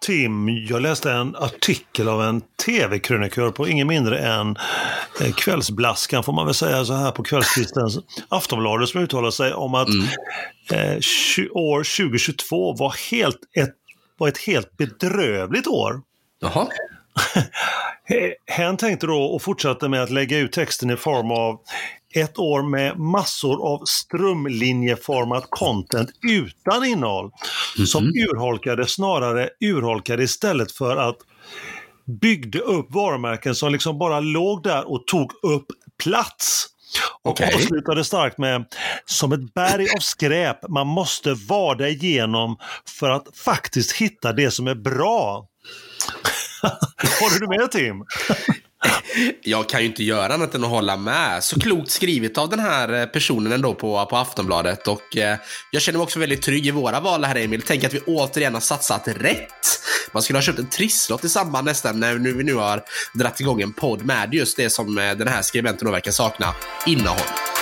Tim, jag läste en artikel av en tv-krönikör på ingen mindre än eh, Kvällsblaskan, får man väl säga så här på kvällskvistens Aftonbladet som uttalar sig om att Mm. eh, år 2022 var, helt ett, var ett helt bedrövligt år. Jaha. Hen tänkte då och fortsatte med att lägga ut texten i form av ett år med massor av strömlinjeformat content utan innehåll som urholkade snarare urholkade istället för att byggde upp varumärken som liksom bara låg där och tog upp plats. Och Okej. avslutade starkt med som ett berg av skräp man måste vada igenom för att faktiskt hitta det som är bra. Håller du med Tim? Jag kan ju inte göra annat än att hålla med. Så klokt skrivet av den här eh, personen ändå på, på Aftonbladet. Och eh, jag känner mig också väldigt trygg i våra val här Emil. Tänk att vi återigen har satsat rätt. Man skulle ha köpt en trisslott i samband nästan när nu, vi nu har dratt igång en podd med just det som eh, den här skribenten då verkar sakna. Innehåll.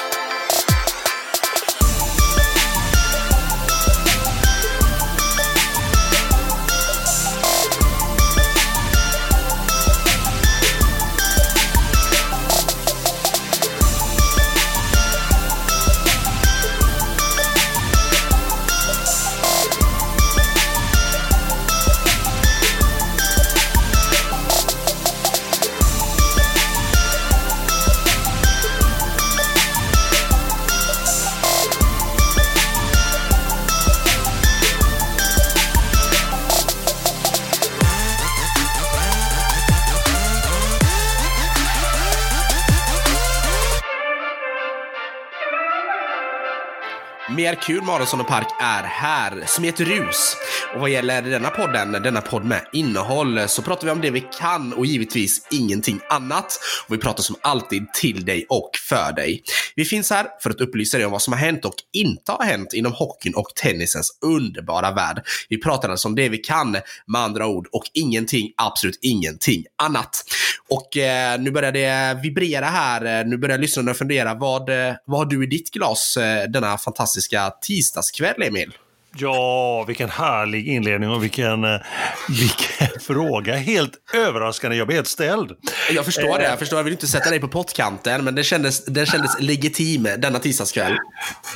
Mer kul med Aronsson och Park är här. som i ett rus. Och vad gäller denna podden, denna podd med innehåll, så pratar vi om det vi kan och givetvis ingenting annat. Och vi pratar som alltid till dig och för dig. Vi finns här för att upplysa dig om vad som har hänt och inte har hänt inom hockeyn och tennisens underbara värld. Vi pratar alltså om det vi kan, med andra ord, och ingenting, absolut ingenting annat. Och eh, nu börjar det vibrera här. Eh, nu börjar lyssnarna fundera, vad, eh, vad har du i ditt glas eh, denna fantastiska tisdagskväll, Emil? Ja, vilken härlig inledning och vilken, eh, vilken fråga. Helt överraskande, jag blev helt ställd. Jag förstår det, jag förstår. Jag vill inte sätta dig på pottkanten, men det kändes, det kändes legitim denna tisdagskväll.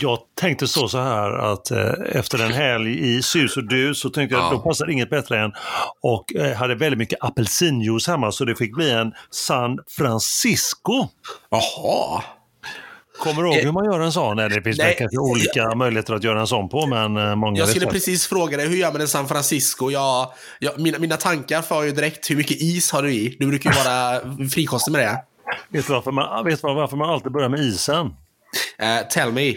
Jag tänkte så, så här att eh, efter en helg i sus och dus så tänkte jag Ja. att då passar inget bättre än och eh, hade väldigt mycket apelsinjuice hemma så det fick bli en San Francisco. Jaha. Kommer du ihåg Eh, hur man gör en sån? Det finns nej, kanske olika möjligheter att göra en sån på, men eh, många Jag skulle precis fråga dig, hur gör man en San Francisco? Jag, jag, mina, mina tankar för ju direkt, hur mycket is har du i? Du brukar ju vara frikostig med det. Vet du varför man, vet du varför man alltid börjar med isen? Eh, tell me.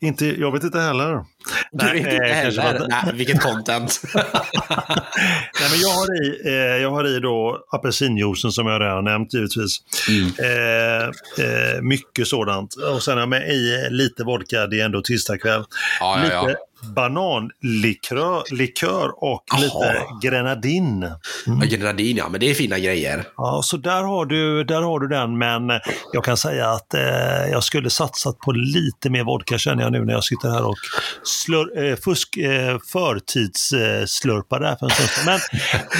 Inte, jag vet inte heller. Du vet inte eh, heller. var- Nej, vilket content. Nej, men jag, har i, eh, jag har i då apelsinjuicen som jag redan nämnt givetvis. Mm. Eh, eh, mycket sådant. Och sen har jag med i lite vodka, det är ändå tisdagkväll. Ja, ja, lite ja. bananlikör likör och Jaha. lite grenadin. Ja, Grenadin, ja, men det är fina grejer. Ja, så där har, du, där har du den, men jag kan säga att eh, jag skulle satsat på lite mer vodka känner jag nu när jag sitter här och slur, eh, fusk, eh, förtidsslurpar där för en stund. Men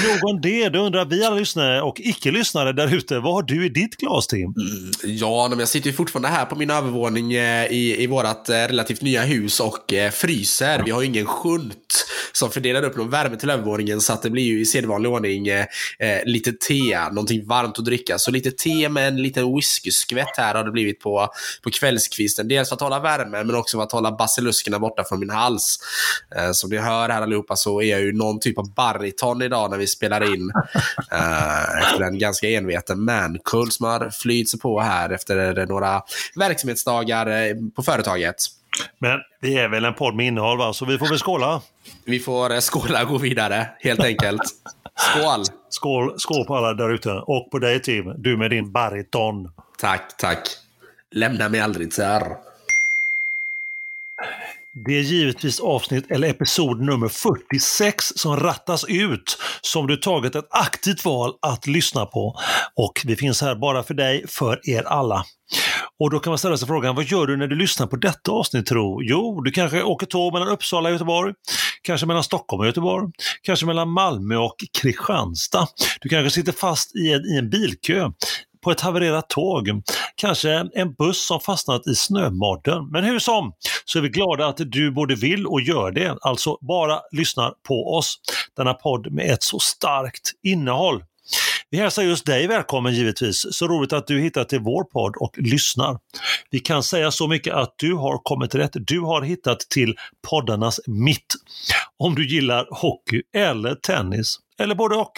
nog om det, då undrar vi alla lyssnare och icke-lyssnare där ute, vad har du i ditt glas Tim? Ja, men jag sitter ju fortfarande här på min övervåning eh, i, i vårt eh, relativt nya hus och eh, fryser. Vi har ju ingen shunt som fördelar upp någon värme till övervåningen så att det blir ju i sedvanlig ordning eh, eh, lite te, någonting varmt att dricka. Så lite te med en liten whiskyskvätt här har det blivit på, på kvällskvisten. Dels för att hålla värme men också för att hålla basiluskerna borta från min hals. Eh, som ni hör här allihopa så är jag ju någon typ av bariton idag när vi spelar in. Eh, efter en ganska enveten mankull som har flytt sig på här efter några verksamhetsdagar eh, på företaget. Men vi är väl en podd med innehåll va, så vi får väl skåla. Vi får eh, skåla och gå vidare, helt enkelt. Skål! Skål, skål på alla där ute och på dig Tim, du med din bariton. Tack, tack. Lämna mig aldrig, sir. Det är givetvis avsnitt eller episod nummer 46 som rattas ut som du tagit ett aktivt val att lyssna på. Och vi finns här bara för dig, för er alla. Och då kan man ställa sig frågan, vad gör du när du lyssnar på detta avsnitt tro? Jo, du kanske åker tåg mellan Uppsala och Göteborg, kanske mellan Stockholm och Göteborg, kanske mellan Malmö och Kristianstad. Du kanske sitter fast i en, i en bilkö på ett havererat tåg, kanske en buss som fastnat i snömodden. Men hur som, så är vi glada att du både vill och gör det, alltså bara lyssnar på oss. Denna podd med ett så starkt innehåll. Vi hälsar just dig välkommen givetvis. Så roligt att du hittat till vår podd och lyssnar. Vi kan säga så mycket att du har kommit rätt. Du har hittat till poddarnas mitt. Om du gillar hockey eller tennis, eller både och.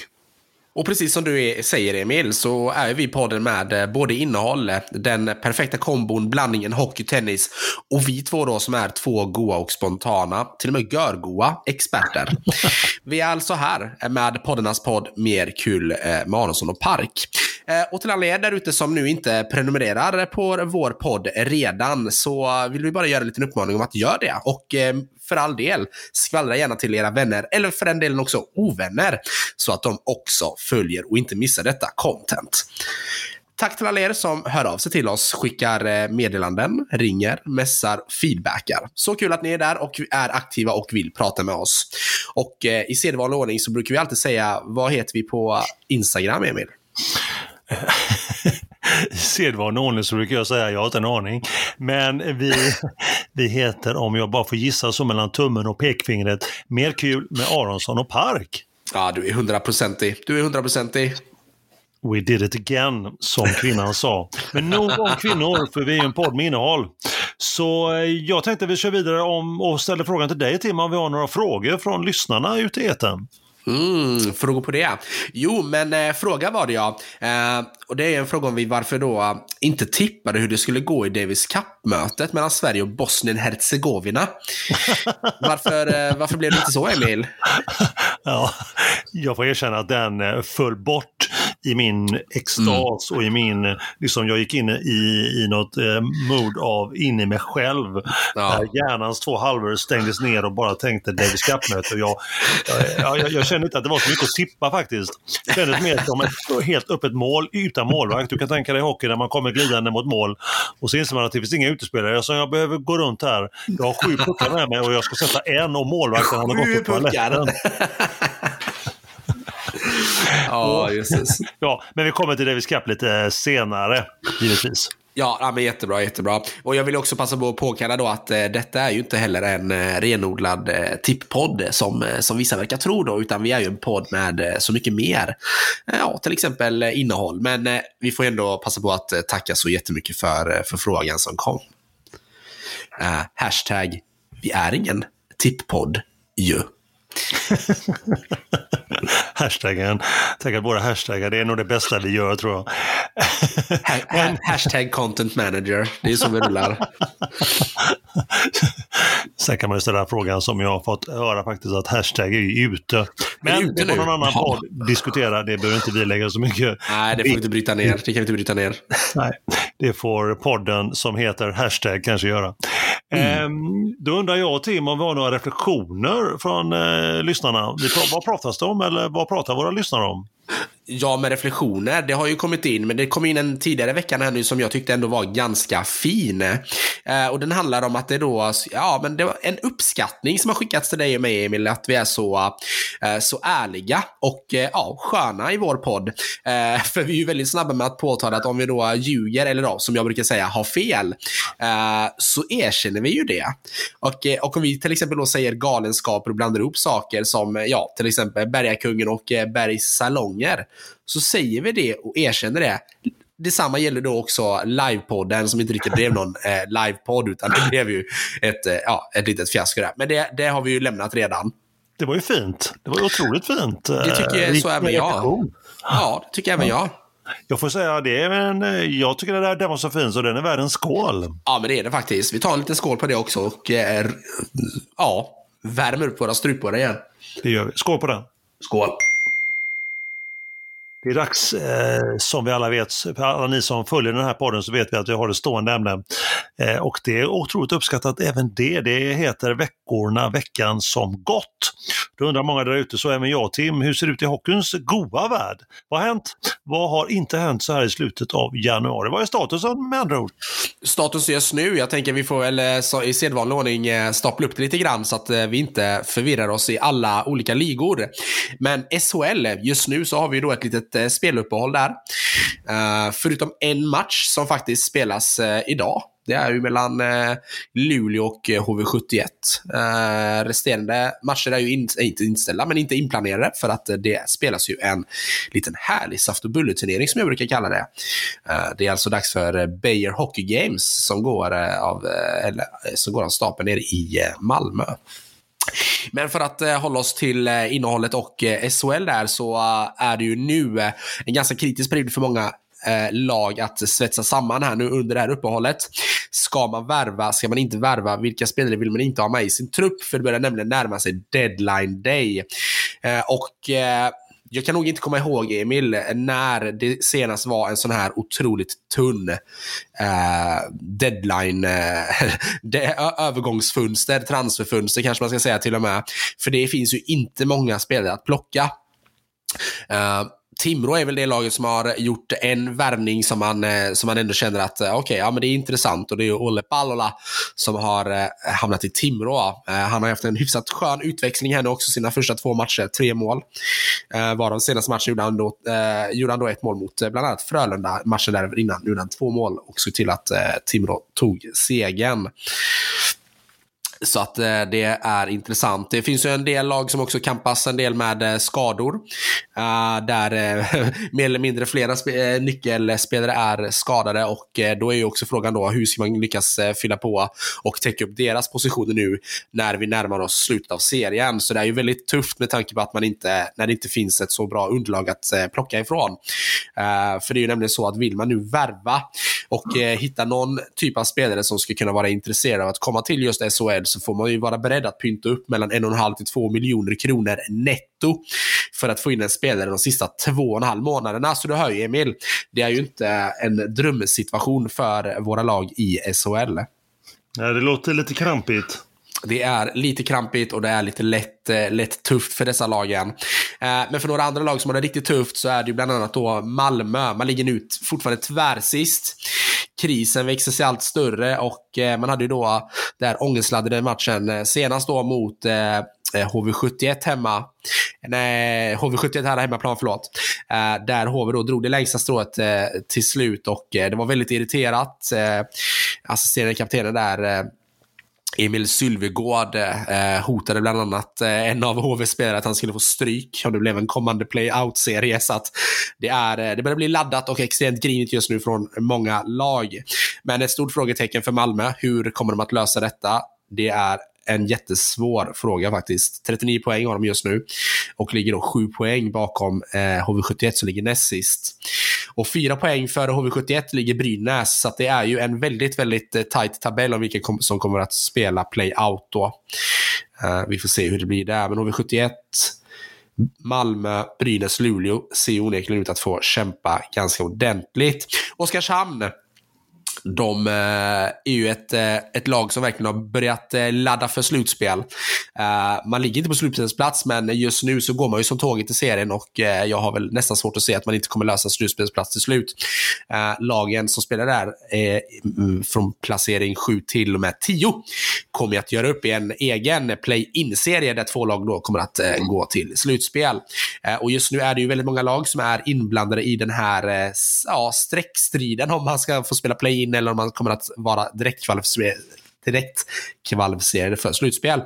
Och precis som du säger Emil så är vi podden med eh, både innehåll, den perfekta kombon, blandningen hockey, tennis och vi två då som är två goa och spontana, till och med görgoa experter. vi är alltså här med poddarnas podd Mer kul eh, med Aronsson och Park. Eh, och till alla er där ute som nu inte prenumererar på vår podd redan så vill vi bara göra en liten uppmaning om att göra det. Och för all del, skvallra gärna till era vänner, eller för den delen också ovänner, så att de också följer och inte missar detta content. Tack till alla er som hör av sig till oss, skickar eh, meddelanden, ringer, messar, feedbackar. Så kul att ni är där och är aktiva och vill prata med oss. Och eh, i sedvanlig ordning så brukar vi alltid säga, vad heter vi på Instagram, Emil? I sedvanlig ordning så brukar jag säga jag har inte en aning. Men vi, vi heter, om jag bara får gissa så mellan tummen och pekfingret, Mer kul med Aronsson och Park. Ja, du är hundraprocentig. Du är hundraprocentig. We did it again, som kvinnan sa. Men nog om kvinnor, för vi är en podd med innehåll. Så eh, jag tänkte vi kör vidare om och ställer frågan till dig Tim, om vi har några frågor från lyssnarna ute i etern. Mm, frågor på det? Jo, men eh, fråga var det ja. Eh, och det är en fråga om vi varför då uh, inte tippade hur det skulle gå i Davis Cup-mötet mellan Sverige och Bosnien-Hercegovina. varför, eh, varför blev det inte så, Emil? ja, jag får erkänna att den eh, föll bort i min extas mm. och i min, liksom jag gick in i, i något eh, mod av in i mig själv. Ja. Där hjärnans två halvor stängdes ner och bara tänkte Davis Cup-möte. Jag, jag, jag, jag, kände inte att det var så mycket att tippa faktiskt. Det kändes mer som ett helt öppet mål utan målvakt. Du kan tänka dig hockey när man kommer glidande mot mål och så inser man att det finns inga utespelare. Så jag behöver gå runt här. Jag har sju puckar med mig och jag ska sätta en och målvakten har gått på toaletten. Ja, just ja, men vi kommer till Davis Cup lite senare, givetvis. Ja, ja men jättebra, jättebra. Och jag vill också passa på att påkalla då att eh, detta är ju inte heller en eh, renodlad eh, tipppodd som, eh, som vissa verkar tro då, utan vi är ju en podd med eh, så mycket mer. Eh, ja, till exempel innehåll. Men vi får ändå passa på att tacka så jättemycket för, för frågan som kom. hashtag, vi är ingen tipppodd ju. Hashtaggen. Att våra hashtaggar, det är nog det bästa vi gör tror jag. ha hashtag content manager, det är så vi rullar. Sen kan man ju ställa frågan som jag har fått höra faktiskt att hashtag är ju ute. Men det får någon annan podd diskutera, det behöver inte vi lägga så mycket. Nej, det får vi inte bryta ner. Det kan vi inte bryta ner. Nej, det får podden som heter hashtag kanske göra. Mm. Ehm, då undrar jag Tim om vi har några reflektioner från eh, lyssnarna. vad pratas det om eller vad pratar våra lyssnare om? Ja, med reflektioner. Det har ju kommit in, men det kom in en tidigare veckan här nu som jag tyckte ändå var ganska fin. Eh, och den handlar om att det då, ja, men det var en uppskattning som har skickats till dig och mig Emil, att vi är så, eh, så ärliga och eh, ja, sköna i vår podd. Eh, för vi är ju väldigt snabba med att påtala att om vi då ljuger, eller då, som jag brukar säga, har fel, eh, så erkänner vi ju det. Och, eh, och om vi till exempel då säger galenskaper och blandar ihop saker som, ja, till exempel Bergakungen och eh, Bergs salonger, så säger vi det och erkänner det. Detsamma gäller då också livepodden som inte riktigt blev någon eh, livepodd utan det blev ju ett, eh, ja, ett litet fiasko där. Men det, det har vi ju lämnat redan. Det var ju fint. Det var otroligt fint. Det tycker jag, så även jag. Ja, det tycker även jag. Jag får säga det, men eh, jag tycker det där den var så fin så den är värd en skål. Ja, men det är det faktiskt. Vi tar en liten skål på det också och eh, ja, värmer upp våra strupar igen. Det gör vi. Skål på den. Skål. Det är dags, eh, som vi alla vet, för alla ni som följer den här podden så vet vi att vi har ett stående ämne. Eh, och det är otroligt uppskattat även det. Det heter Veckorna, veckan som gått. Då undrar många där ute, så även jag Tim, hur ser det ut i hockeyns goa värld? Vad har hänt? Vad har inte hänt så här i slutet av januari? Vad är statusen med andra ord? Status just nu, jag tänker vi får väl eh, så, i sedvanlig ordning eh, stapla upp det lite grann så att eh, vi inte förvirrar oss i alla olika ligor. Men SHL, just nu så har vi då ett litet speluppehåll där. Eh, förutom en match som faktiskt spelas eh, idag. Det är ju mellan eh, Luleå och HV71. Resterande matcher är ju in, inte inställda, men inte inplanerade för att det spelas ju en liten härlig saft och bulleturnering som jag brukar kalla det. Det är alltså dags för Bayer Hockey Games som går, av, eller, som går av stapeln nere i Malmö. Men för att eh, hålla oss till eh, innehållet och eh, SHL där så eh, är det ju nu eh, en ganska kritisk period för många eh, lag att svetsa samman här nu under det här uppehållet. Ska man värva? Ska man inte värva? Vilka spelare vill man inte ha med i sin trupp? För det börjar nämligen närma sig deadline day. och jag kan nog inte komma ihåg, Emil, när det senast var en sån här otroligt tunn eh, deadline, eh, det, övergångsfönster, transferfönster kanske man ska säga till och med. För det finns ju inte många spelare att plocka. Uh, Timrå är väl det laget som har gjort en värvning som man, eh, som man ändå känner att eh, okej, okay, ja, men det är intressant och det är Olle Pallola som har eh, hamnat i Timrå. Han har haft en hyfsat skön utväxling här nu också, sina första två matcher, tre mål. Varav senaste matchen gjorde han, då, gjorde han då ett mål mot bland annat Frölunda, matchen där innan gjorde han två mål och såg till att Timrå tog segern. Så att eh, det är intressant. Det finns ju en del lag som också kampas en del med eh, skador. Eh, där mer eller mindre flera nyckelspelare är skadade och då är ju också frågan då hur ska man lyckas fylla på och täcka upp deras positioner nu när vi närmar oss slutet av serien. Så det är ju väldigt tufft med tanke på att man inte, när det inte finns ett så bra underlag att plocka ifrån. för det är ju nämligen så att vill man nu värva och hitta någon typ av spelare som ska kunna vara intresserad av att komma till just SHL så får man ju vara beredd att pynta upp mellan en och en halv till 2 miljoner kronor netto för att få in en spelare de sista två och en halv månaderna. Så du hör ju Emil, det är ju inte en drömsituation för våra lag i SHL. Ja, det låter lite krampigt. Det är lite krampigt och det är lite lätt, eh, lätt tufft för dessa lagen. Eh, men för några andra lag som har det riktigt tufft så är det ju bland annat då Malmö. Man ligger nu fortfarande tvärsist. Krisen växer sig allt större och eh, man hade ju då den ångestladdade matchen senast då mot HV71 hemma. Nej, HV71 här hemmaplan, förlåt. där HV då drog det längsta strået till slut och det var väldigt irriterat. assisterande kaptenen där Emil Sylvegård eh, hotade bland annat eh, en av HV-spelare att han skulle få stryk om det blev en kommande playout-serie. Så att det, är, eh, det börjar bli laddat och extremt grinigt just nu från många lag. Men ett stort frågetecken för Malmö. Hur kommer de att lösa detta? Det är en jättesvår fråga faktiskt. 39 poäng har de just nu och ligger då 7 poäng bakom eh, HV71 som ligger näst sist. Och fyra poäng före HV71 ligger Brynäs, så det är ju en väldigt, väldigt tajt tight tabell om vilka som kommer att spela playout då. Uh, vi får se hur det blir där, men HV71 Malmö, Brynäs, Luleå ser onekligen ut att få kämpa ganska ordentligt. Oskarshamn de eh, är ju ett, eh, ett lag som verkligen har börjat eh, ladda för slutspel. Eh, man ligger inte på slutspelsplats, men just nu så går man ju som tåget i serien och eh, jag har väl nästan svårt att se att man inte kommer lösa slutspelsplats till slut. Eh, lagen som spelar där mm, från placering 7 till och med 10 kommer att göra upp i en egen play-in-serie där två lag då kommer att gå till slutspel. Och just nu är det ju väldigt många lag som är inblandade i den här ja, streckstriden om man ska få spela play-in eller om man kommer att vara direkt direkt kvalificerade för slutspel.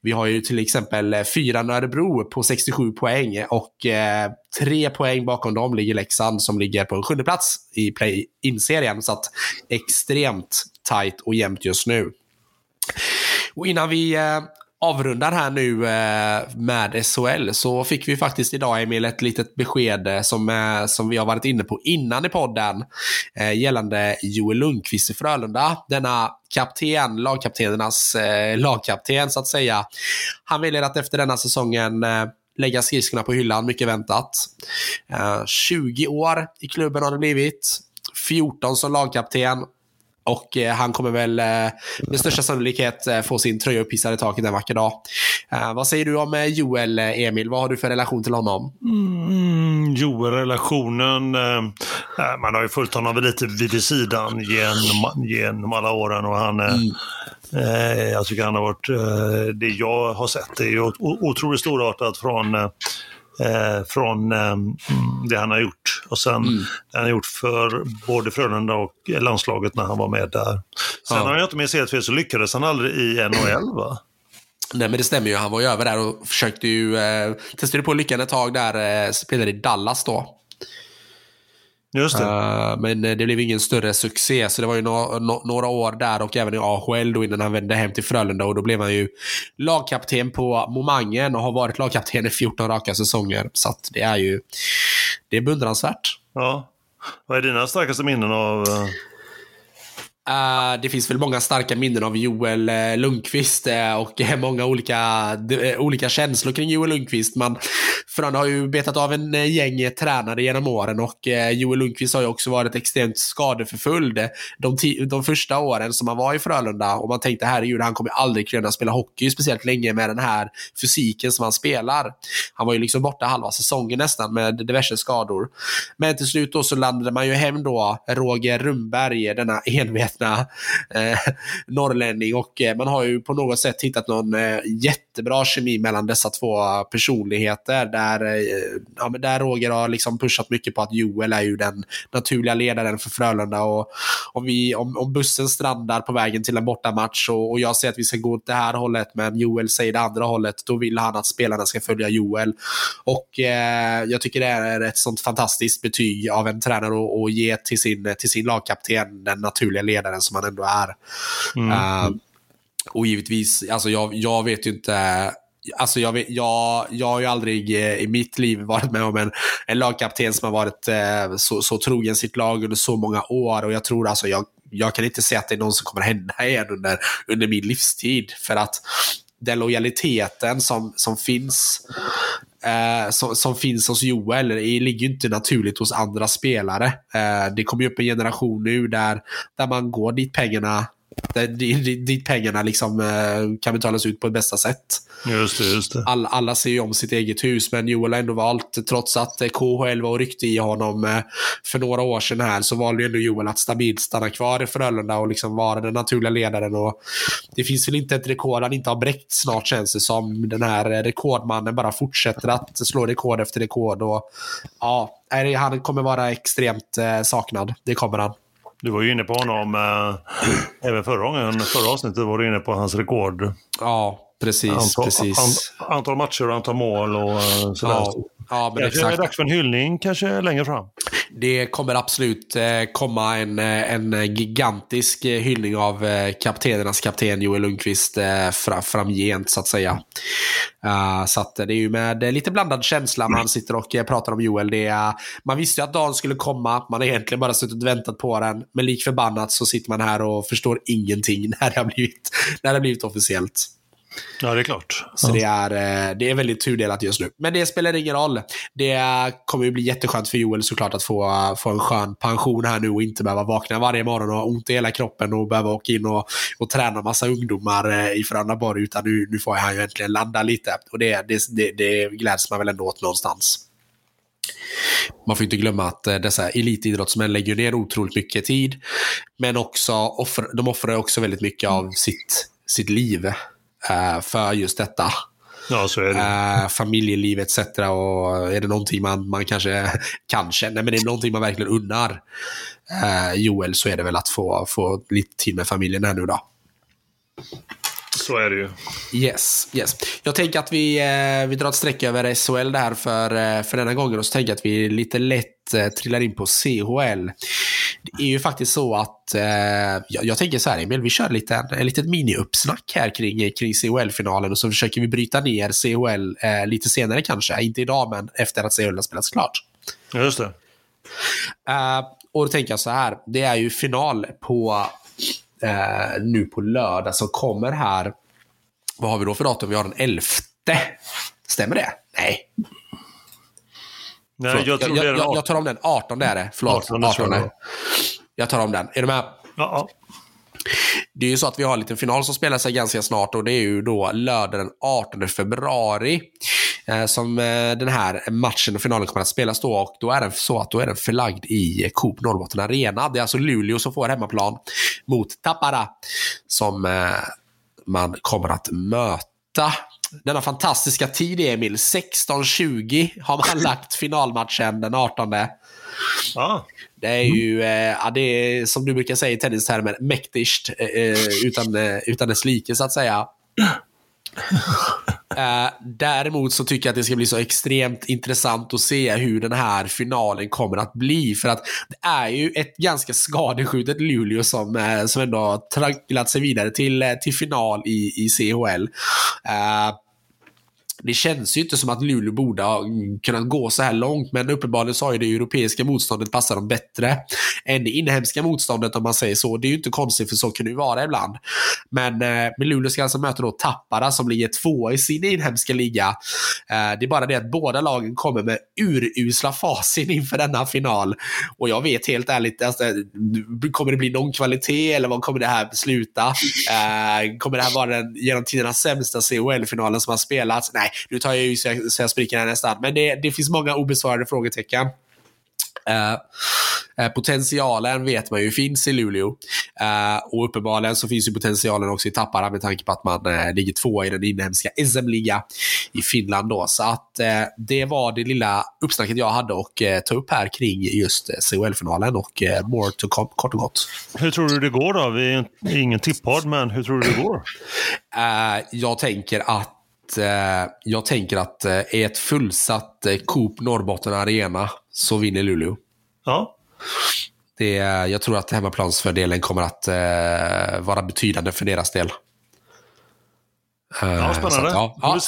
Vi har ju till exempel eh, fyran Örebro på 67 poäng och eh, tre poäng bakom dem ligger Leksand som ligger på en sjunde plats i play-in-serien. Så att extremt tight och jämnt just nu. Och innan vi eh, avrundar här nu eh, med SHL så fick vi faktiskt idag Emil ett litet besked eh, som, eh, som vi har varit inne på innan i podden gällande Joel Lundqvist i Frölunda. Denna kapten, lagkaptenernas lagkapten så att säga. Han väljer att efter denna säsongen lägga skridskorna på hyllan, mycket väntat. 20 år i klubben har det blivit. 14 som lagkapten. Och eh, han kommer väl eh, med största sannolikhet eh, få sin tröja upphissad i taket en vacker dag. Eh, vad säger du om eh, Joel, eh, Emil? Vad har du för relation till honom? Mm, Joel-relationen, man har ju följt honom lite vid sidan genom, genom alla åren och han mm. Jag tycker han har varit, det jag har sett, det är otroligt storartat från eh, från eh, det han har gjort. Och sen mm. det han har gjort för både Frölunda och landslaget när han var med där. Sen ja. har jag inte minns helt fel så lyckades han aldrig i NHL va? Nej men det stämmer ju, han var ju över där och försökte ju, eh, testade på lyckan ett tag där, eh, spelade i Dallas då. Just det. Uh, men det blev ingen större succé, så det var ju no no några år där och även i AHL då innan han vände hem till Frölunda och då blev han ju lagkapten på Momangen och har varit lagkapten i 14 raka säsonger. Så det är ju, det är beundransvärt. Ja. Vad är dina starkaste minnen av uh... Det finns väl många starka minnen av Joel uh, Lundqvist uh, och många olika, olika känslor kring Joel Lundqvist. Man, Frölunda har ju betat av en gäng tränare genom åren och Joel Lundqvist har ju också varit extremt skadeförföljd de, de första åren som han var i Frölunda och man tänkte herregud, han kommer aldrig kunna spela hockey speciellt länge med den här fysiken som han spelar. Han var ju liksom borta halva säsongen nästan med diverse skador. Men till slut då så landade man ju hem då Roger Rundberg, denna envet medvetna eh, norrlänning. Och eh, man har ju på något sätt hittat någon eh, jättebra kemi mellan dessa två personligheter där, eh, ja, men där Roger har liksom pushat mycket på att Joel är ju den naturliga ledaren för Frölunda. Och om, vi, om, om bussen strandar på vägen till en bortamatch och, och jag säger att vi ska gå åt det här hållet men Joel säger det andra hållet, då vill han att spelarna ska följa Joel. Och eh, jag tycker det är ett sånt fantastiskt betyg av en tränare att ge till sin, till sin lagkapten, den naturliga ledaren ledaren som han ändå är. Mm. Uh, och givetvis, alltså jag, jag vet ju inte Alltså jag, vet, jag, jag har ju aldrig eh, i mitt liv varit med om en, en lagkapten som har varit eh, så, så trogen sitt lag under så många år. Och jag tror alltså, jag, jag kan inte säga att det är någon som kommer hända igen under, under min livstid. För att den lojaliteten som, som finns eh, som, som, finns hos Joel det ligger inte naturligt hos andra spelare. Eh, det kommer ju upp en generation nu där, där man går dit pengarna dit pengarna liksom eh, kan betalas ut på det bästa sätt. Just det, just det. All, alla ser ju om sitt eget hus, men Joel har ändå valt, trots att KHL var och ryckte i honom eh, för några år sedan här, så valde ju ändå Joel att stabilt stanna kvar i Frölunda och liksom vara den naturliga ledaren. Och det finns väl inte ett rekord han inte har bräckt snart känns det som. Den här rekordmannen bara fortsätter att slå rekord efter rekord. Och, ja, han kommer vara extremt eh, saknad. Det kommer han. Du var ju inne på honom äh, även förra gången, förra avsnittet var du inne på hans rekord. Ja, precis. Antal, precis. An, antal matcher och antal mål och äh, sådär. Ja, ja, men kanske exakt. är det dags för en hyllning kanske längre fram. Det kommer absolut eh, komma en, eh, en gigantisk eh, hyllning av kaptenernas kapten Joel Lundqvist framgent så att säga. så att det är ju med lite blandad känsla man sitter och pratar om Joel. Det är, man visste ju att dagen skulle komma, man har egentligen bara suttit och väntat på den. Men lik förbannat så sitter man här och förstår ingenting när det har blivit, när det har blivit officiellt. Ja, det är klart. Så det, är, eh, det är väldigt tudelat just nu. Men det spelar ingen roll. Det kommer ju bli jätteskönt för Joel såklart att få, få en skön pension här nu och inte behöva vakna varje morgon och ha ont i hela kroppen och behöva åka in och, och träna massa ungdomar eh, i Frölundaborg. Utan nu, nu får han ju äntligen landa lite. Och det, det, det, det gläds man väl ändå åt någonstans. Man får inte glömma att eh, dessa elitidrottsmän lägger ner otroligt mycket tid. Men också offer, de offrar också väldigt mycket av sitt, sitt liv för just detta. Ja, så är det. Uh, familjeliv etc. Och är det någonting man, man kanske, kanske, nej men det är någonting man verkligen unnar uh, Joel så är det väl att få, få lite tid med familjen här nu då. Så är det ju. Yes, yes. Jag tänker att vi, eh, vi drar ett streck över SHL där för, eh, för denna gången och så tänker jag att vi lite lätt eh, trillar in på CHL. Det är ju faktiskt så att, eh, jag, jag, tänker så här Emil, vi kör lite, en litet mini-uppsnack här kring, kring CHL-finalen och så försöker vi bryta ner CHL eh, lite senare kanske. Inte idag, men efter att CHL har spelats klart. Just det. Och då tänker jag så här, det är ju final på eh, nu på lördag som kommer här. Vad har vi då för datum? Vi har den 11 Stämmer det? Nej. Nej, Förlåt. jag, tror jag, jag, den jag tar om den. 18 det är det. Förlåt. 18, 18, tror jag. jag tar om den. Är du med? Ja, Det är ju så att vi har en liten final som spelar sig ganska snart och det är ju då lördag den 18 februari eh, som eh, den här matchen och finalen kommer att spelas då och då är den så att då är den förlagd i Coop Norrbotten Arena. Det är alltså Luleå som får hemmaplan mot Tappara som eh, man kommer att möta. Denna fantastiska tid, Emil. 16.20 har man lagt finalmatchen den 18. ja. Det är ju, eh, ja, det är, som du brukar säga i tennistermer, mäktigt eh, eh, utan, eh, utan dess like så att säga. Eh, däremot så tycker jag att det ska bli så extremt intressant att se hur den här finalen kommer att bli. För att det är ju ett ganska skadeskjutet Luleå som, eh, som ändå har tragglat sig vidare till, till final i, i CHL. Det känns ju inte som att Luleå borde ha kunnat gå så här långt, men uppenbarligen så har ju det europeiska motståndet passat dem bättre än det inhemska motståndet om man säger så. Det är ju inte konstigt för så kan det ju vara ibland. Men, eh, men Luleå ska alltså möta då Tappara som ligger två i sin inhemska liga. Eh, det är bara det att båda lagen kommer med urusla facit inför denna final. Och jag vet helt ärligt, alltså, kommer det bli någon kvalitet eller vad kommer det här sluta? Eh, kommer det här vara den genom tiderna sämsta CHL-finalen som har spelats? Nej, nu tar jag ju så jag, så jag spricker här nästan. Men det, det finns många obesvarade frågetecken. Eh, potentialen vet man ju finns i Luleå. Eh, och uppenbarligen så finns ju potentialen också i Tappara med tanke på att man eh, ligger två i den inhemska SM-liga i Finland. Då. Så att det var det lilla uppsnacket jag hade och ta upp här kring just CHL-finalen och more to come, kort och gott. Hur tror du det går då? Vi är ingen tippodd, men hur tror du det går? Jag tänker att jag tänker att eh, i ett fullsatt eh, Coop Norrbotten Arena så vinner Luleå. Ja, Det, jag tror att hemmaplansfördelen kommer att eh, vara betydande för deras del. Eh, Ja, spännande. Så att, ja, ja,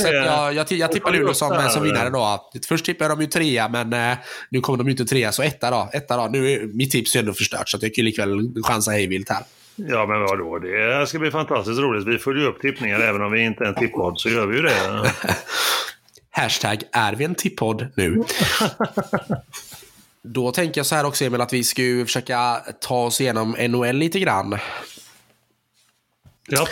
jag, jag, jag tippar Luleå som, som vinnare då. Först tippade de ju trea, men eh, nu kommer de ju inte trea, så etta då. Etta då. Nu är mitt tips är ändå förstört, så jag kan ju likväl chansa hejvilt här. Ja men vadå? Det ska bli fantastiskt roligt. Vi följer upp tippningar även om vi inte är en tippodd så gör vi ju det. Hashtag är vi en tippodd nu? Då tänker jag så här också Emil att vi ska ju försöka ta oss igenom NHL lite grann. Ja,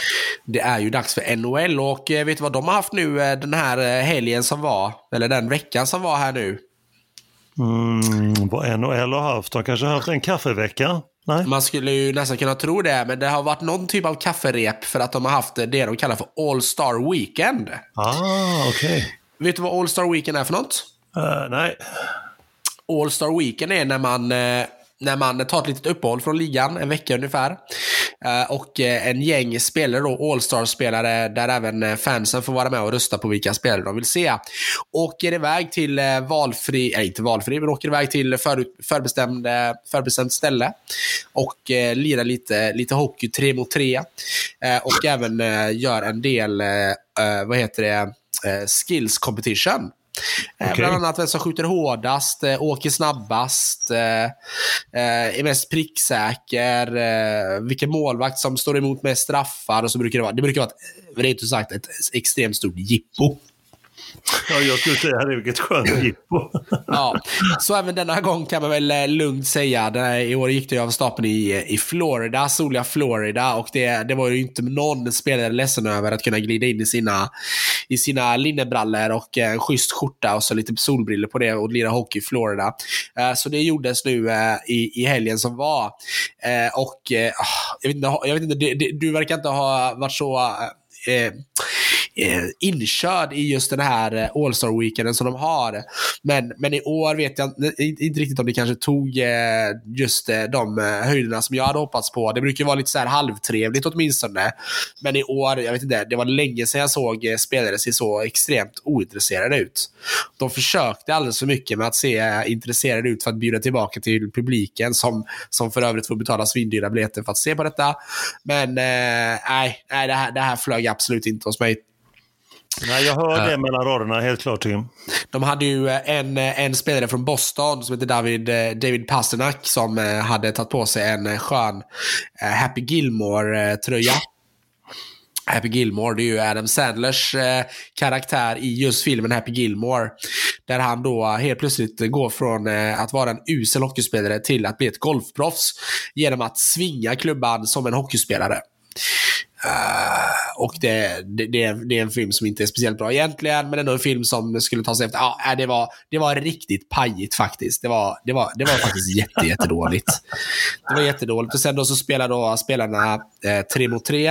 Det är ju dags för NHL och eh, vet du vad de har haft nu eh, den här eh, helgen som var? Eller den veckan som var här nu. mm, vad NHL har haft. De kanske har haft en kaffevecka? Nej? Man skulle ju nästan kunna tro det, men det har varit någon typ av kafferep för att de har haft det de kallar för All Star Weekend. Ah, okej. Vet du vad All Star Weekend är för något? Eh, nej. All Star Weekend är när man, eh, när man tar ett litet uppehåll från ligan, en vecka ungefär. Eh, och eh, en gäng spelare då, All Star-spelare, där även eh, fansen får vara med och rösta på vilka spelare de vill se. Åker iväg till valfri, nej inte valfri, men åker iväg till för, förbestämd, förbestämt ställe. Och lirar lite, lite hockey tre mot tre. Och även gör en del, vad heter det, skills competition. Eh, Okej. Bland annat vem som skjuter hårdast, eh, åker snabbast, eh, är mest pricksäker, vilken målvakt som står emot mest straffar och så brukar det vara. Det brukar vara, ett, rent ut sagt, ett extremt stort jippo. Ja, jag skulle säga det, vilket skönt jippo. Ja, så även denna gång kan man väl eh, lugnt säga. Här, I år gick det ju av stapeln i, i Florida, soliga Florida. Och det, det var ju inte någon spelare ledsen över att kunna glida in i sina, i sina linnebrallor och eh, en schysst skjorta och så lite solbriller på det och lira hockey i Florida. Eh, Så det gjordes nu i, i helgen som var. Och ah, jag vet inte, jag vet inte det, du verkar inte ha varit så eh, eh, inkörd i just den här eh, All-Star Weekenden som de har. Men, men i år vet jag inte- riktigt om det kanske tog eh, just eh, de eh, höjderna som jag hade hoppats på. Det brukar vara lite så här halvtrevligt åtminstone. Men i år, jag vet inte, det var länge sedan jag såg eh, spelare se så extremt ointresserade ut. De försökte alldeles för mycket med att se eh, intresserade ut för att bjuda tillbaka till publiken som, som för övrigt får betala svindyra biljetter för att se på detta. Men eh, nej, nej det, här, det här flög absolut inte hos mig. Nej, jag hör det mellan raderna, helt klart Tim. De hade ju eh, en, eh, en spelare från Boston som heter David, eh, David Pasternak som hade tagit på sig en skön Happy Gilmore-tröja. Happy Gilmore, det är ju Adam Sandlers karaktär i just filmen Happy Gilmore. Där han då helt plötsligt går från att vara en usel hockeyspelare till att bli ett golfproffs genom att svinga klubban som en hockeyspelare. Uh, och det, det, det, är, det, är en film som inte är speciellt bra egentligen, men ändå en film som skulle ta sig efter. Ja, uh, det, var, det var riktigt pajigt faktiskt. Det var, det var, det var faktiskt jätte, jättedåligt. Det var jättedåligt. Och sen då så spelar då spelarna eh, tre mot tre.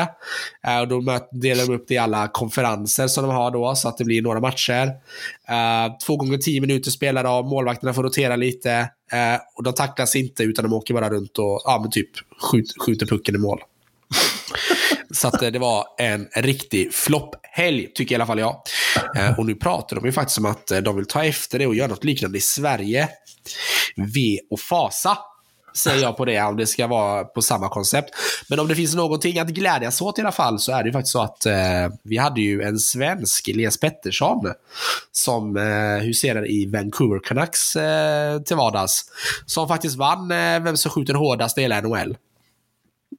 Uh, och då möt, delar de upp det i alla konferenser som de har då, så att det blir några matcher. Uh, två gånger tio minuter spelar de, målvakterna får rotera lite. Uh, och de tacklas inte, utan de åker bara runt och ja, men typ skjut, skjuter pucken i mål. Så att eh, det var en riktig flopphelg, tycker i alla fall jag. Eh, och nu pratar de ju faktiskt om att eh, de vill ta efter det och göra något liknande i Sverige. V och Fasa säger jag på det, om det ska vara på samma koncept. Men om det finns någonting att glädjas åt i alla fall så är det ju faktiskt så att eh, vi hade ju en svensk, Elias Pettersson, som eh, huserar i Vancouver Canucks eh, till vardags. Som faktiskt vann eh, Vem som skjuter hårdast i hela NHL.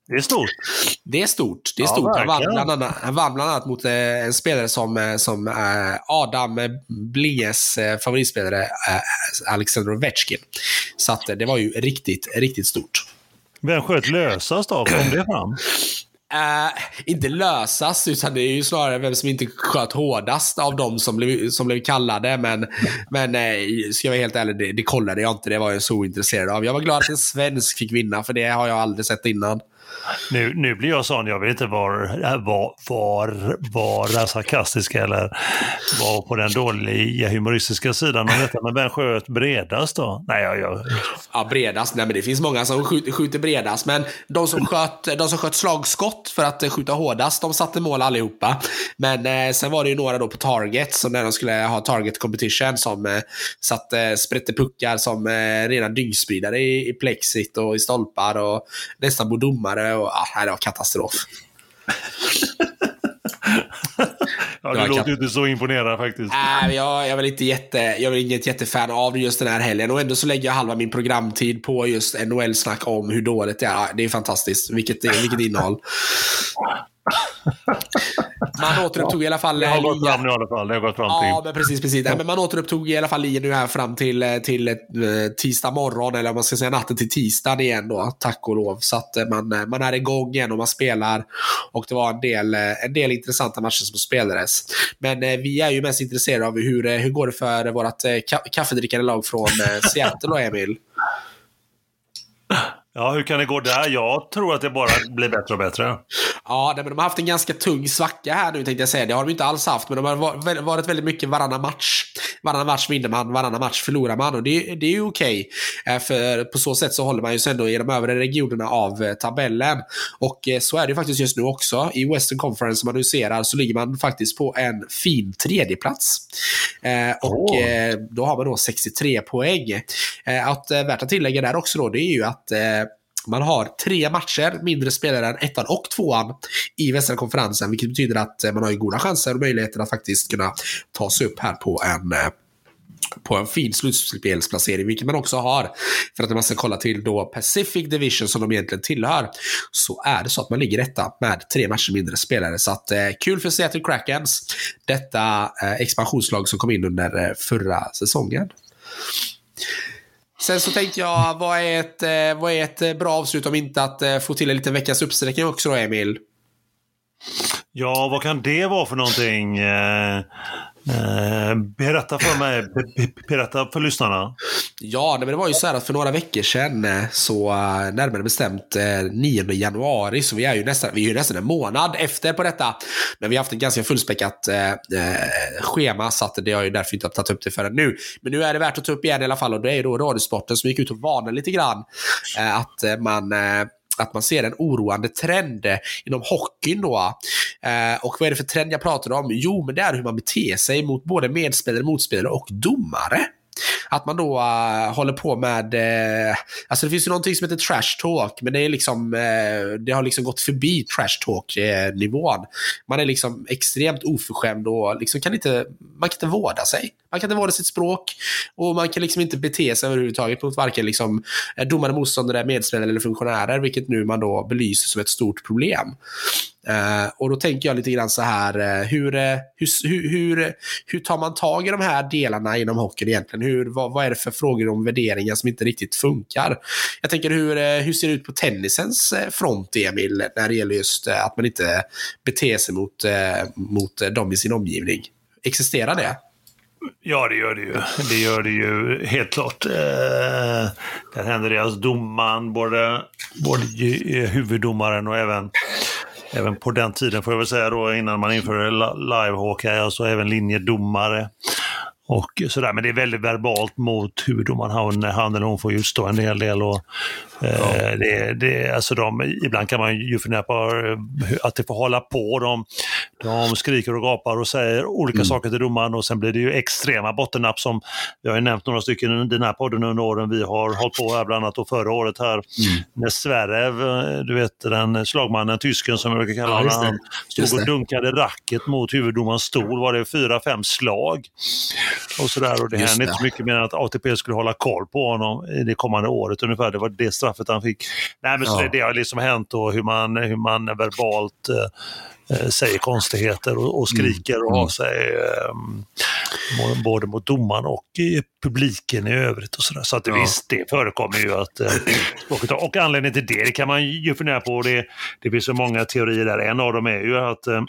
Det är stort. Det är stort. Det är ja, stort. Han vann, bland annat, han vann bland annat mot eh, en spelare som, eh, som eh, Adam Blinges eh, favoritspelare Alexander Ovechkin. Så att, det var ju riktigt, riktigt stort. Vem sköt lösast då? Kom det fram? Uh, inte lösast, utan det är ju snarare vem som inte sköt hårdast av dem som blev, som blev kallade. Men, men uh, ska jag vara helt ärlig, det, det kollade jag inte. Det var jag så ointresserad av. Jag var glad att en svensk fick vinna, för det har jag aldrig sett innan. Nu, nu blir jag sån, jag vet inte var, var, var, var sarkastisk eller var på den dåliga humoristiska sidan av detta. Men vem sköt bredast då? Nej, jag, jag... Ja, bredast. Nej, men det finns många som skjuter, skjuter bredast. Men de som, sköt, de som sköt slagskott för att eh, skjuta hårdast, de satte mål allihopa. Men eh, sen var det ju några då på target, som när de skulle ha target competition, som eh, satte, eh, sprätte puckar som eh, rena dyngspridare i, i plexit och i stolpar och nästan bodomare domare och ah, det var katastrof. ja, du låter ju inte så imponerad faktiskt. Äh, jag, jag, är inte jätte, jag är inget jättefan av just den här helgen och ändå så lägger jag halva min programtid på just NHL-snack om hur dåligt det är. Det är fantastiskt. Vilket, vilket innehåll. Man återupptog i alla fall... Det har gått fram nu i alla fall. Det har gått fram till... Ja, men precis, precis. Men man återupptog i alla fall linjen nu här fram till, eh, till eh, tisdag morgon, eller om man ska säga natten till tisdagen igen då, tack och lov. Så att eh, man, man är igång igen och man spelar. Och det var en del, en del intressanta matcher som spelades. Men vi är ju mest intresserade av hur, hur går det för vårt kaffedrickande lag från Seattle då, Emil? Ja, hur kan det gå där? Jag tror att det bara blir bättre och bättre. Ja, men de har haft en ganska tung svacka här nu tänkte jag säga. Det har de inte alls haft, men de har varit väldigt mycket varannan match. Varannan match vinner man, varannan match förlorar man och det, det är ju okej. Okay. Eh, för på så sätt så håller man ju sig ändå i de övre regionerna av eh, tabellen. Och eh, så är det ju faktiskt just nu också. I Western Conference som man nu ser så ligger man faktiskt på en fin tredjeplats. Och oh. då har man då 63 poäng. Att, värt att tillägga där också då, det är ju att man har tre matcher mindre spelare än ettan och tvåan i västra konferensen, vilket betyder att eh, man har ju goda chanser och möjligheter att faktiskt kunna ta sig upp här på en eh, på en fin slutspelsplacering, vilket man också har. För att när man ska kolla till då Pacific Division som de egentligen tillhör, så är det så att man ligger etta med tre matcher mindre spelare. Så att eh, kul för Seattle Krakens, detta eh, expansionslag som kom in under eh, förra säsongen. Sen så tänkte jag, vad är ett, eh, vad är ett eh, bra avslut om inte att eh, få till en liten veckans uppsträckning också då, Emil? Ja, vad kan det vara för någonting? Eh, berätta för mig, berätta för lyssnarna. Ja, men det var ju så här att för några veckor sedan, eh, så eh, närmare bestämt eh, 9 januari, så vi är ju nästan, vi är ju nästan en månad efter på detta. Men vi har haft ett ganska fullspäckat eh, schema, så att det har ju därför inte tagit upp det förrän nu. Men nu är det värt att ta upp igen i alla fall, och det är ju då Radiosporten som gick ut och varnade lite grann. Eh, att man att man ser en oroande trend eh, inom hockeyn då. Eh, och vad är det för trend jag pratar om? Jo, men det är hur man beter sig mot både medspelare, motspelare och domare. Att man då uh, håller på med, uh, alltså det finns ju någonting som heter trash talk, men det är liksom, uh, det har liksom gått förbi trash talk-nivån. Man är liksom extremt oförskämd och liksom kan inte, man kan inte vårda sig. Man kan inte vårda sitt språk och man kan liksom inte bete sig överhuvudtaget mot varken liksom domare, motståndare, medspelare eller funktionärer, vilket nu man då belyser som ett stort problem. Uh, och då tänker jag lite grann så här, uh, hur, eh, hur, hur, hur tar man tag i de här delarna inom hockeyn egentligen? Hur, vad, vad är det för frågor om värderingar som inte riktigt funkar? Jag tänker hur, hur ser det ut på tennisens front, Emil, när det gäller just att man inte beter sig mot, mot dem i sin omgivning? Existerar det? Ja, det gör det ju. Det gör det ju helt klart. Eh, där händer det. Alltså domaren, både, både huvuddomaren och även, även på den tiden får jag väl säga då innan man införde live-hockey, alltså även linjedomare och sådär. Men det är väldigt verbalt mot huvuddomaren. Han, han eller hon får utstå en hel del. Och, eh, ja. det, det, alltså de, ibland kan man ju fundera på eh, att det får hålla på. De, de skriker och gapar och säger olika mm. saker till domaren och sen blir det ju extrema bottennapp som vi har ju nämnt några stycken i den här podden under åren. Vi har hållit på här bland annat och förra året här mm. när Zverev, eh, du vet den slagmannen, tysken som jag brukar kalla honom, ja, han stod och dunkade racket mot huvuddomarens stol. Var det fyra, fem slag? och sådär. Och det Just hände det. inte så mycket mer än att ATP skulle hålla koll på honom i det kommande året ungefär. Det var det straffet han fick. Nej, men så det, det har liksom hänt och hur man, hur man verbalt eh säger konstigheter och, och skriker mm. och har mm. sig eh, både mot domaren och i publiken i övrigt. och Så, så att ja. visst, det förekommer ju att... Eh, och anledningen till det, det kan man ju fundera på. Det, det finns så många teorier där. En av dem är ju att eh,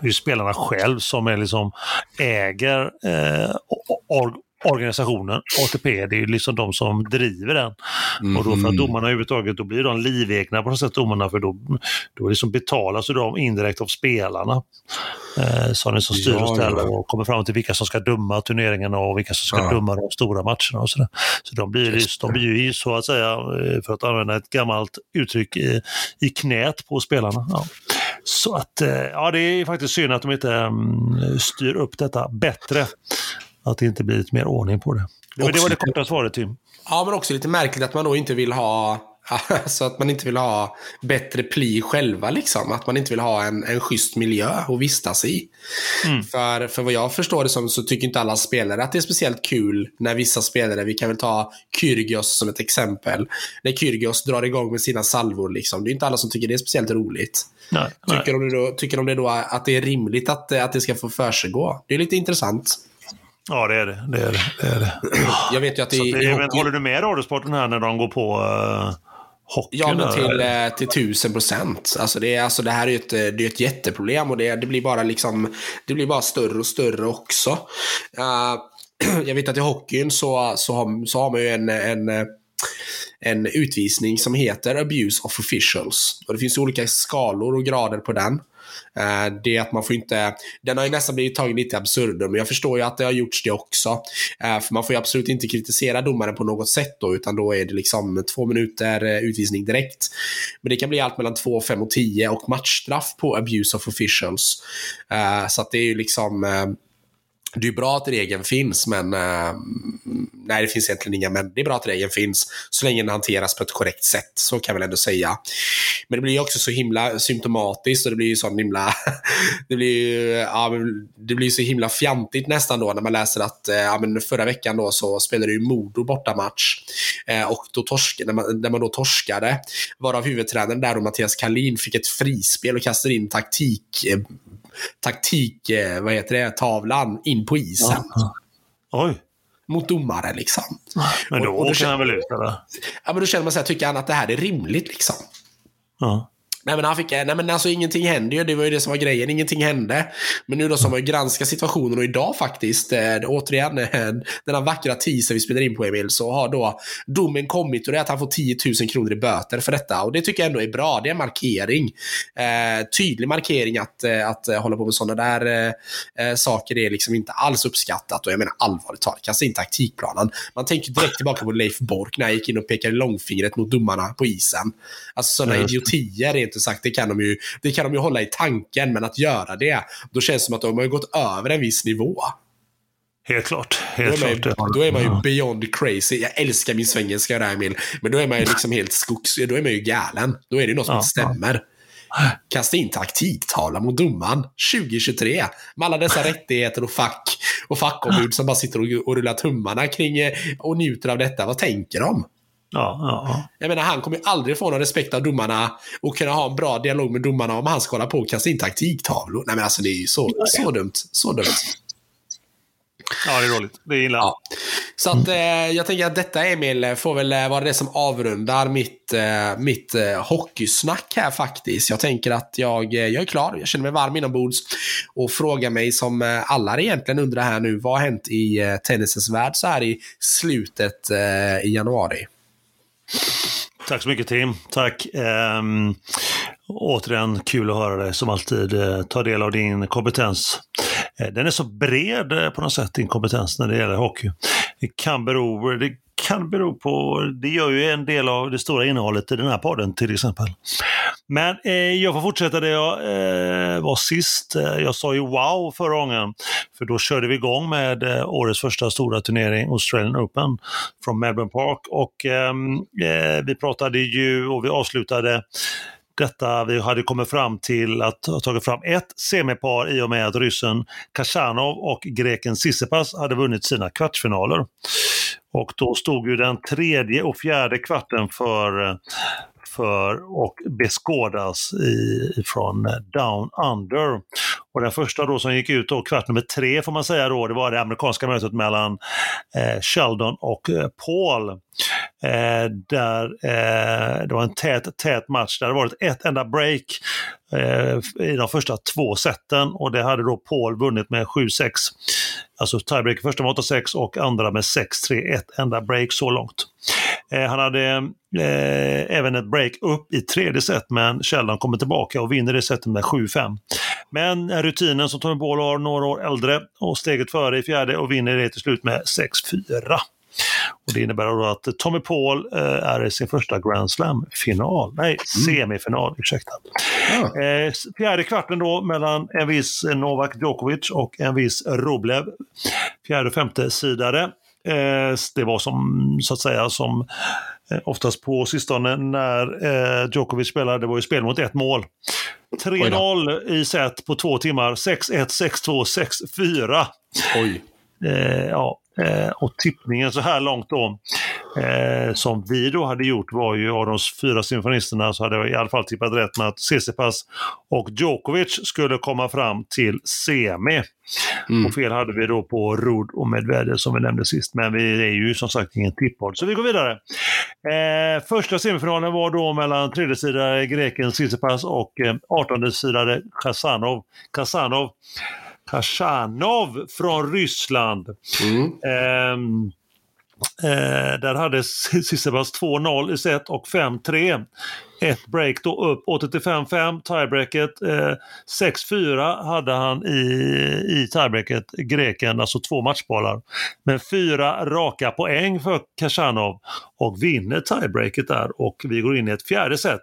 det är spelarna själv som är liksom äger eh, or organisationen. ATP, det är ju liksom de som driver den. Mm. Och då för att mm. domarna överhuvudtaget, då blir de livegna på något sätt, domarna, för då, då liksom betalas de indirekt av spelarna. Eh, som som styr och ställer och kommer fram till vilka som ska döma turneringarna och vilka som ska ja. döma de stora matcherna och sådär. Så de blir, just, de blir ju så att säga, eh, för att använda ett gammalt uttryck, i, i knät på spelarna. Ja. Så att, eh, ja det är faktiskt synd att de inte um, styr upp detta bättre. Att det inte blir lite mer ordning på det. Det var, det, var det korta svaret Tim. Ja, men också lite märkligt att man då inte vill ha Alltså att man inte vill ha bättre pli själva liksom. Att man inte vill ha en, en schysst miljö att vistas i. Mm. För, för vad jag förstår det som så tycker inte alla spelare att det är speciellt kul när vissa spelare, vi kan väl ta Kyrgios som ett exempel. När Kyrgios drar igång med sina salvor liksom. Det är inte alla som tycker det är speciellt roligt. Nej, tycker, nej. De då, tycker de det då att det är rimligt att, att det ska få försiggå? Det är lite intressant. Ja, det är det. det, är det, det, är det. Jag vet ju att det, i, i hockey... Håller du med radiosporten här när de går på uh, hockeyn? Ja, men till, uh, till tusen procent. Alltså det, alltså det här är ju ett, det är ett jätteproblem och det, det, blir bara liksom, det blir bara större och större också. Uh, jag vet att i hockeyn så, så, har, så har man ju en, en en utvisning som heter Abuse of Officials. Och det finns olika skalor och grader på den. Eh, det är att man får inte, den har ju nästan blivit tagen lite absurdum, men jag förstår ju att det har gjorts det också. Eh, för man får ju absolut inte kritisera domaren på något sätt då, utan då är det liksom två minuter eh, utvisning direkt. Men det kan bli allt mellan 2, 5 och 10 och matchstraff på abuse of officials. så att det är ju liksom det är bra att regeln finns, men eh, nej, det finns egentligen inga men. Det är bra att regeln finns så länge den hanteras på ett korrekt sätt. Så kan jag väl ändå säga. Men det blir också så himla symptomatiskt och det blir ju sån himla... det blir ju ja, det blir så himla fjantigt nästan då när man läser att eh, ja, men förra veckan då så spelade ju Modo bortamatch eh, och då torsk, när, man, när man då torskade varav huvudtränaren där och Mattias Kalin fick ett frispel och kastade in taktik eh, taktik, eh, vad heter det, tavlan in på isen. Ja. Oj. Mot domare liksom. Men då, och, och då åker han väl ut eller? Ja men då känner man så här, tycker han att det här är rimligt liksom? Ja. Nej men han fick, nej men alltså ingenting hände ju, det var ju det som var grejen, ingenting hände. Men nu då som man granskar situationen och idag faktiskt, eh, återigen eh, denna vackra teaser vi spelar in på Emil, så har då domen kommit och det är att han får 10 000 kronor i böter för detta. Och det tycker jag ändå är bra, det är en markering. Eh, tydlig markering att, eh, att eh, hålla på med sådana där eh, saker är liksom inte alls uppskattat. Och jag menar allvarligt talat, kasta in taktikplanen. Man tänker direkt tillbaka på Leif Bork när han gick in och pekade långfingret mot domarna på isen. Alltså sådana idiotier är inte sagt, det kan, de ju, det kan de ju hålla i tanken, men att göra det, då känns det som att de har gått över en viss nivå. Helt klart. Helt då, är klart. Man, då är man ju beyond crazy. Jag älskar min svengelska där Emil. Men då är man ju liksom helt skogs... Då är man ju galen. Då är det något som inte stämmer. Kasta in taktiktavla mot domaren 2023 med alla dessa rättigheter och fack och fackombud som bara sitter och, och rullar tummarna kring eh, och njuter av detta. Vad tänker de? Ja, ja. Jag menar, han kommer ju aldrig få någon respekt av domarna och kunna ha en bra dialog med domarna om han ska hålla på och kasta in taktiktavlor. Nej men alltså det är ju så, så dumt. Så dumt. Ja, det är roligt. Det är illa. Ja. Så att eh, jag tänker att detta Emil får väl eh, vara det som avrundar mitt, eh, mitt eh, hockeysnack här faktiskt. Jag tänker att jag, eh, jag är klar. Jag känner mig varm inombords och frågar mig som eh, alla egentligen undrar här nu. Vad har hänt i eh, tennisens värld så här i slutet i januari? Tack så mycket Tim. Tack. Um, återigen kul att höra dig som alltid. Uh, ta del av din kompetens. Uh, den är så bred uh, på något sätt, din kompetens när det gäller hockey. Det kan bero, det kan bero på, det gör ju en del av det stora innehållet i den här podden till exempel. Men eh, jag får fortsätta där jag eh, var sist. Eh, jag sa ju wow förra gången, för då körde vi igång med eh, årets första stora turnering, Australian Open, från Melbourne Park. Och ehm, eh, vi pratade ju och vi avslutade detta, vi hade kommit fram till att ha tagit fram ett semipar i och med att ryssen Kashanov och greken Sissipas hade vunnit sina kvartsfinaler. Och då stod ju den tredje och fjärde kvarten för eh, för och beskådas i, från eh, Down Under. Och den första då som gick ut då, kvart nummer tre får man säga då, det var det amerikanska mötet mellan eh, Sheldon och eh, Paul. Eh, där eh, det var en tät, tät match. Det hade varit ett enda break eh, i de första två seten och det hade då Paul vunnit med 7-6. Alltså tiebreak första med 8-6 och andra med 6-3. Ett enda break så långt. Eh, han hade eh, även ett break upp i tredje set men Sheldon kommer tillbaka och vinner det setet med 7-5. Men rutinen som Tommy Paul har några år äldre och steget före i fjärde och vinner det till slut med 6-4. Och det innebär då att Tommy Paul eh, är i sin första Grand Slam-final, nej mm. semifinal, ursäkta. Ja. Eh, fjärde kvarten då mellan en viss Novak Djokovic och en viss Rublev. Fjärde och femte sidare. Eh, det var som, så att säga, som eh, oftast på sistone när eh, Djokovic spelade, det var ju spel mot ett mål. 3-0 i set på två timmar, 6-1, 6-2, 6-4. Oj. Ja, och tippningen så här långt då, eh, som vi då hade gjort var ju av de fyra symfonisterna så hade jag i alla fall tippat rätt med att Tsitsipas och Djokovic skulle komma fram till semi. Mm. Och fel hade vi då på Rud och Medvedev som vi nämnde sist, men vi är ju som sagt ingen tippodd, så vi går vidare. Eh, första semifinalen var då mellan tredje sida greken Tsitsipas och eh, 18 sidare Kasanov. Kasanov Kashanov från Ryssland. Mm. Eh, Eh, där hade Sissebas 2-0 i set och 5-3. Ett break då upp 80-5-5, tiebreaket. Eh, 6-4 hade han i, i tiebreaket, greken, alltså två matchbollar. Men fyra raka poäng för Kashanov och vinner tiebreaket där och vi går in i ett fjärde set.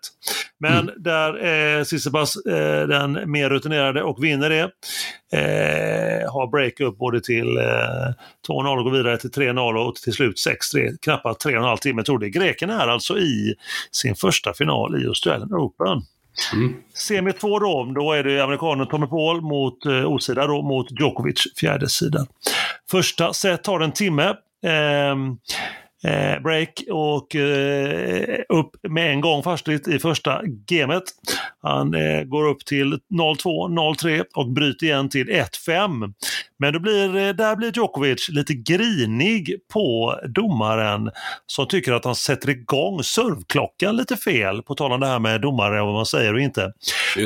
Men mm. där är eh, Sissebas eh, den mer rutinerade och vinner det. Eh, har break upp både till eh, 2-0 och går vidare till 3-0 och till slut 6-3. Knappt 3,5 timme tog det. Greken är alltså i sin första final i Australian Open. Mm. Semi 2 då, då är det amerikanen Tommy Paul mot eh, osida då, mot Djokovic, fjärde sidan. Första set tar en timme. Eh, eh, break och eh, upp med en gång först i, första gamet. Han eh, går upp till 0-2, 0-3 och bryter igen till 1-5. Men då blir, eh, där blir Djokovic lite grinig på domaren som tycker att han sätter igång servklockan lite fel, på tal om det här med domare och vad man säger och inte.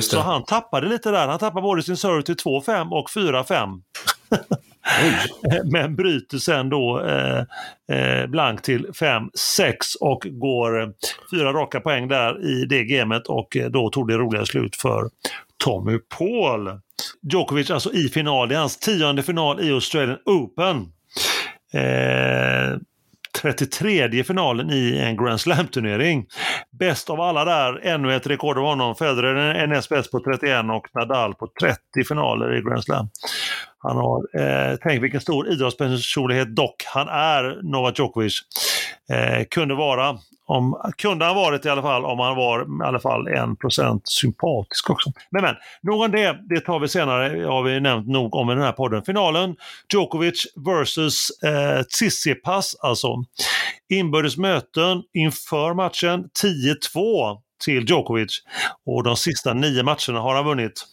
Så han tappade lite där. Han tappade både sin serve till 2-5 och 4-5. Men bryter sen då eh, eh, blank till 5-6 och går eh, fyra raka poäng där i det gamet och eh, då tog det roliga slut för Tommy Paul. Djokovic alltså i final, det är hans tionde final i Australian Open. Eh, 33 finalen i en Grand Slam-turnering. Bäst av alla där, ännu ett rekord av honom. Federer är näst bäst på 31 och Nadal på 30 finaler i Grand Slam. Han har, eh, tänk vilken stor idrottspersonlighet dock han är, Novak Djokovic. Eh, kunde vara, om, kunde han varit i alla fall om han var i alla fall en procent sympatisk också. Men men, nog om det, det tar vi senare, har vi nämnt nog om i den här podden. Finalen, Djokovic versus eh, Tsitsipas alltså. inbördes möten inför matchen 10-2 till Djokovic och de sista nio matcherna har han vunnit.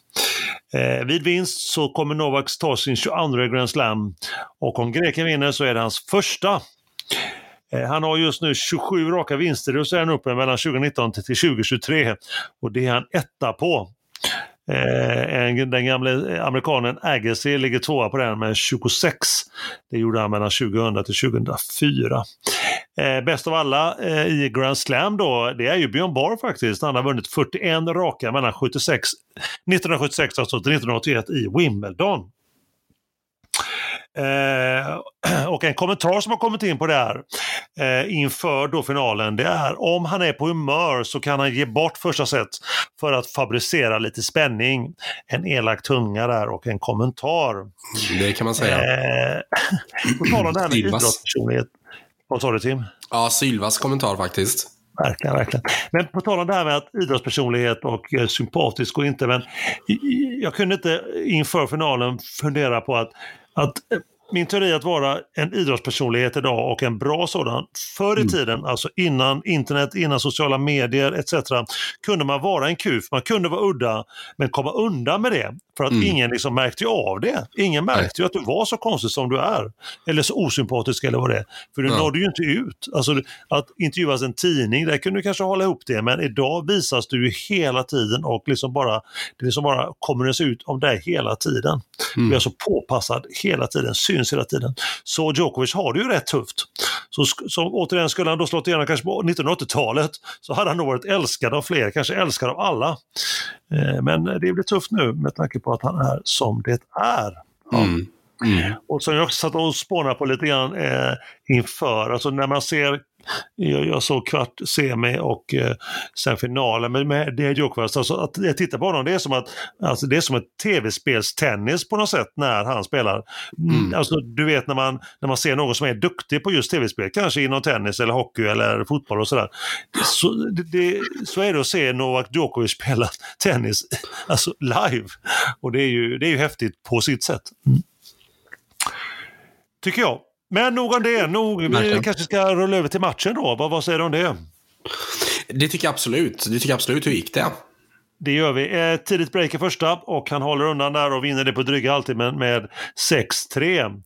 Eh, vid vinst så kommer Novak ta sin 22 Grand Slam och om greken vinner så är det hans första. Eh, han har just nu 27 raka vinster och så är han uppe mellan 2019 till 2023 och det är han etta på. Eh, den gamle eh, amerikanen Agassi ligger tvåa på den med 26. Det gjorde han mellan 2000 till 2004. Eh, bäst av alla eh, i Grand Slam då, det är ju Björn Borg faktiskt. Han har vunnit 41 raka mellan 76, 1976 alltså till 1981 i Wimbledon. Eh, och en kommentar som har kommit in på det här eh, inför då finalen, det är om han är på humör så kan han ge bort första set för att fabricera lite spänning. En elak tunga där och en kommentar. Det kan man säga. Eh, på tal om det här med idrottspersonlighet. Vad sa du Tim? Ja, Sylvas kommentar faktiskt. Verkligen, verkligen. Men på tal om det här med att idrottspersonlighet och eh, sympatisk och inte, men jag kunde inte inför finalen fundera på att, att min teori att vara en idrottspersonlighet idag och en bra sådan. Förr i mm. tiden, alltså innan internet, innan sociala medier etc. kunde man vara en kuf, man kunde vara udda men komma undan med det. För att mm. ingen liksom märkte av det. Ingen märkte ju att du var så konstig som du är. Eller så osympatisk eller vad det är. För du ja. nådde ju inte ut. Alltså att intervjuas en tidning, där kunde du kanske hålla ihop det. Men idag visas du ju hela tiden och liksom bara, det liksom bara kommer ut om dig hela tiden. Mm. Du är alltså påpassad hela tiden, syns hela tiden. Så Djokovic har det ju rätt tufft. Så, så återigen, skulle han då slått igenom kanske på 1980-talet så hade han nog varit älskad av fler, kanske älskad av alla. Eh, men det blir tufft nu med tanke på att han är som det är. Ja. Mm. Mm. Och som jag också satt och spånade på lite grann eh, inför, alltså när man ser jag, jag såg kvart, semi och eh, sen finalen med, med det Djokovic. Alltså att jag tittar på honom, det är som att alltså det är som ett tv-spelstennis på något sätt när han spelar. Mm. mm. Alltså, du vet när man, när man ser någon som är duktig på just tv-spel, kanske inom tennis eller hockey eller fotboll och sådär. Så, det, det, så är det att se Novak Djokovic spela tennis alltså live. Och det är ju, det är ju häftigt på sitt sätt. Mm. Tycker jag. Men nog om det. Nog, vi kanske ska rulla över till matchen då. Vad, vad säger du om det? Det tycker jag absolut. Det tycker jag absolut. Hur gick det? Det gör vi. Eh, tidigt break i första och han håller undan där och vinner det på dryga alltid med, med 6-3.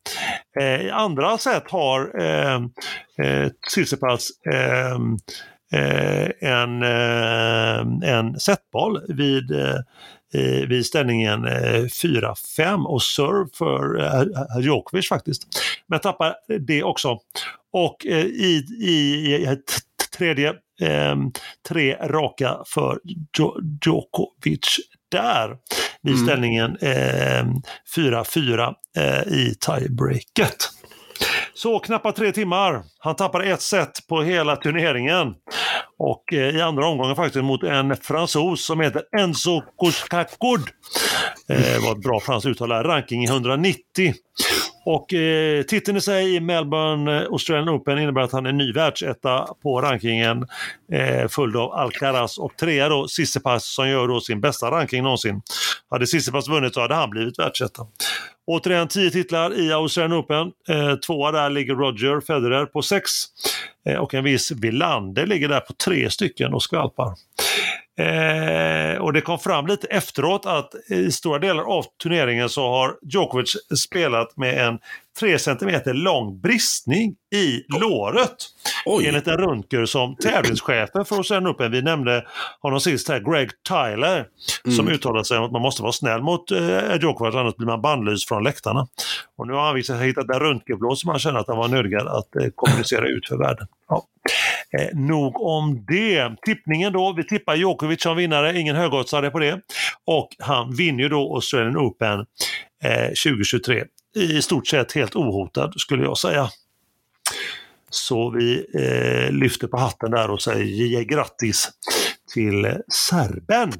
Eh, I andra set har eh, eh, Tsitsipas eh, eh, en, eh, en setboll vid eh, vid ställningen 4-5 och serve för eh, Djokovic faktiskt. Men tappar det också. Och eh, i, i, tredje, eh, tre raka för Djokovic där vid mm. ställningen eh, 4-4 eh, i tiebreaket. Så knappt tre timmar. Han tappade ett set på hela turneringen. Och eh, i andra omgången faktiskt mot en fransos som heter Enzo Kouchkakoud. Eh, var ett bra franskt uttal. Ranking 190. Och eh, titeln i sig i Melbourne eh, Australian Open innebär att han är ny världsetta på rankingen. Eh, följd av Alcaraz och trea då Sissipas som gör då sin bästa ranking någonsin. Hade Sissipas vunnit så hade han blivit världsetta. Återigen 10 titlar i Australian Open. Eh, tvåa där ligger Roger Federer på 6 Eh, och en viss Villander ligger där på tre stycken och skvalpar. Eh, och det kom fram lite efteråt att i stora delar av turneringen så har Djokovic spelat med en 3 cm lång bristning i låret. Oj. Enligt en röntger som tävlingschefen för Ocean Open, vi nämnde honom sist här, Greg Tyler, mm. som uttalade sig om att man måste vara snäll mot eh, Djokovic annars blir man bannlyst från läktarna. Och nu har han visat hittat en röntgenblå som han känner att han var nödgad att eh, kommunicera ut för världen. Ja. Eh, nog om det. Tippningen då, vi tippar Djokovic som vinnare, ingen högoddsare på det. Och han vinner ju då Australian Open eh, 2023 i stort sett helt ohotad skulle jag säga. Så vi eh, lyfter på hatten där och säger grattis till serben.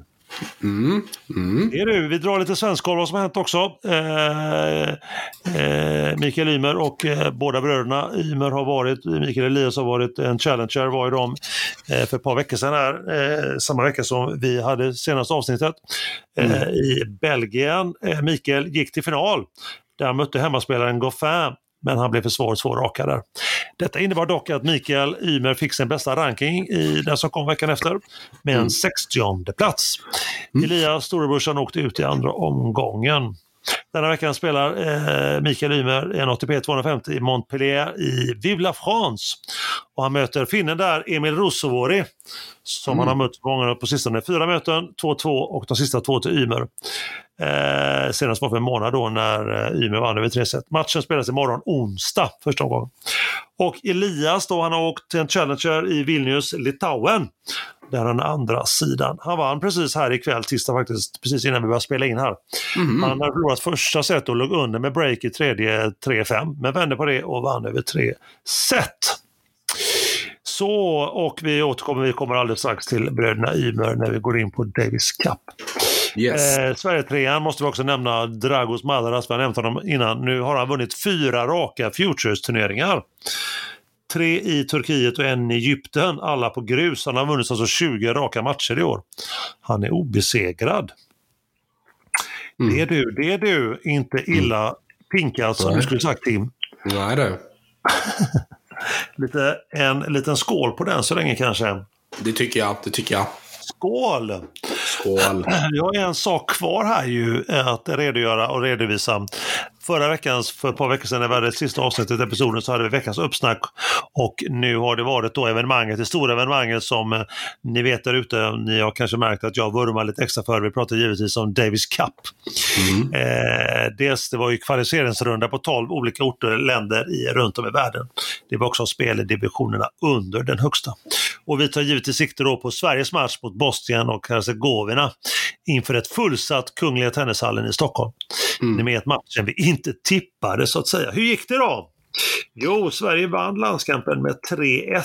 Mm, mm. Det är du. Vi drar lite svenskkoll vad som har hänt också. Eh, eh, Mikael Ymer och eh, båda bröderna Ymer har varit, Mikael Elias har varit en challenger var ju de eh, för ett par veckor sedan här, eh, samma vecka som vi hade senaste avsnittet. Eh, mm. I Belgien. Mikael gick till final där mötte hemmaspelaren Goffin men han blev för svår två raka där. Detta innebar dock att Mikael Ymer fick sin bästa ranking i den som kom veckan efter med en mm. 60 plats. Mm. Elias storebrorsan åkte ut i andra omgången. Denna veckan spelar eh, Mikael Ymer en ATP 250 i Montpellier i Vive la France. Och han möter finnen där, Emil Russovori, som mm. han har mött många på sistone. Fyra möten, 2-2 och de sista två till Ymer. Eh, senast var för en månad då när eh, Ymer vann över tre set. Matchen spelas imorgon onsdag, första omgången. Och Elias då, han har åkt till en Challenger i Vilnius, Litauen. Där den andra sidan. Han vann precis här ikväll, tisdag faktiskt, precis innan vi började spela in här. Mm. Han har förlorat första set och låg under med break i tredje 3-5, men vände på det och vann över tre set. Så, och vi återkommer, vi kommer alldeles strax till bröderna Ymer när vi går in på Davis Cup. Yes. Eh, Sverige-trean måste vi också nämna, Dragos Madaras, vi har nämnt honom innan. Nu har han vunnit fyra raka Futures-turneringar. Tre i Turkiet och en i Egypten, alla på grus. Han har vunnit alltså 20 raka matcher i år. Han är obesegrad. Mm. Det är du, det är du. Inte illa mm. pinkat som du skulle sagt Tim. Nej du. Lite, en liten skål på den så länge kanske. Det tycker jag, det tycker jag. Skål! Skål! Jag har en sak kvar här ju att redogöra och redovisa. Förra veckans, för ett par veckor sedan när vi hade det sista avsnittet i episoden så hade vi veckans uppsnack och nu har det varit då evenemanget, det stora evenemanget som eh, ni vet där ute, ni har kanske märkt att jag vurmar lite extra för, vi pratar givetvis om Davis Cup. Mm. Eh, dels det var ju kvalificeringsrunda på 12 olika orter, länder i, runt om i världen. Det var också spel i divisionerna under den högsta. Och vi tar givetvis sikte då på Sveriges match mot Bosnien och Hercegovina inför ett fullsatt Kungliga Tennishallen i Stockholm. Mm. Ni vet matchen vi inte tippade så att säga. Hur gick det då? Jo, Sverige vann landskampen med 3-1.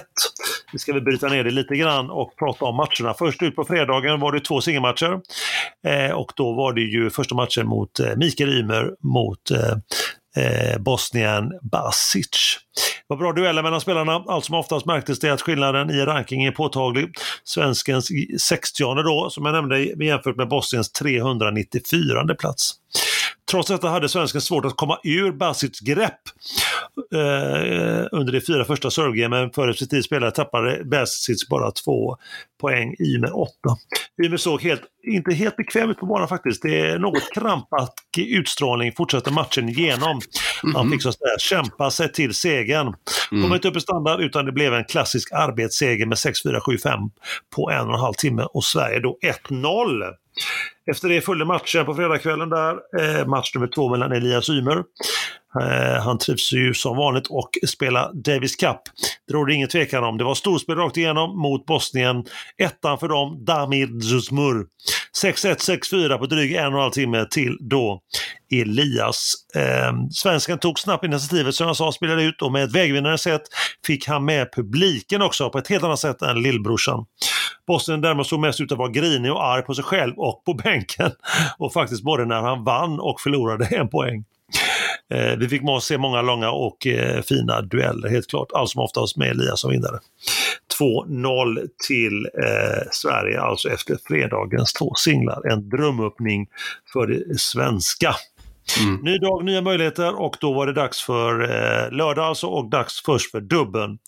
Vi ska väl bryta ner det lite grann och prata om matcherna. Först ut på fredagen var det två singelmatcher. Eh, och då var det ju första matchen mot eh, Mikael Ymer mot eh, eh, Bosnien Basic. Det var bra dueller mellan spelarna. Allt som oftast märktes det att skillnaden i ranking är påtaglig. Svenskens 60 då, som jag nämnde, jämfört med Bosniens 394 plats. Trots detta hade svensken svårt att komma ur Basics grepp eh, under de fyra första servegamen. Före sin tid spelare tappade Basic bara två poäng i med åtta. Ymer såg helt, inte helt bekväm ut på banan faktiskt. Det är något krampaktig utstrålning, fortsätter matchen igenom. Han fick så att säga kämpa sig till segern. Mm. Kom inte upp i standard utan det blev en klassisk arbetsseger med 6-4-7-5 på en och en halv timme och Sverige då 1-0. Efter det följde matchen på fredagskvällen där, eh, match nummer två mellan Elias Ymer. Eh, han trivs ju som vanligt och spelar Davis Cup. Det råder ingen tvekan om. Det var storspel rakt igenom mot Bosnien. Ettan för dem, Damir Zuzmur. 6-1, 6-4 på dryg en och en halv timme till då Elias. Eh, svensken tog snabbt initiativet som jag sa, spelade ut och med ett vägvinnande sätt fick han med publiken också på ett helt annat sätt än lillbrorsan. Bosnien däremot såg mest ut att vara grinig och arg på sig själv och på bänken. Och faktiskt både när han vann och förlorade en poäng. Eh, vi fick se många långa och eh, fina dueller helt klart, allt som oftast med Elias som vinnare. 2-0 till eh, Sverige alltså efter fredagens två singlar. En drömöppning för det svenska. Mm. Ny dag, nya möjligheter och då var det dags för eh, lördag alltså och dags först för dubben.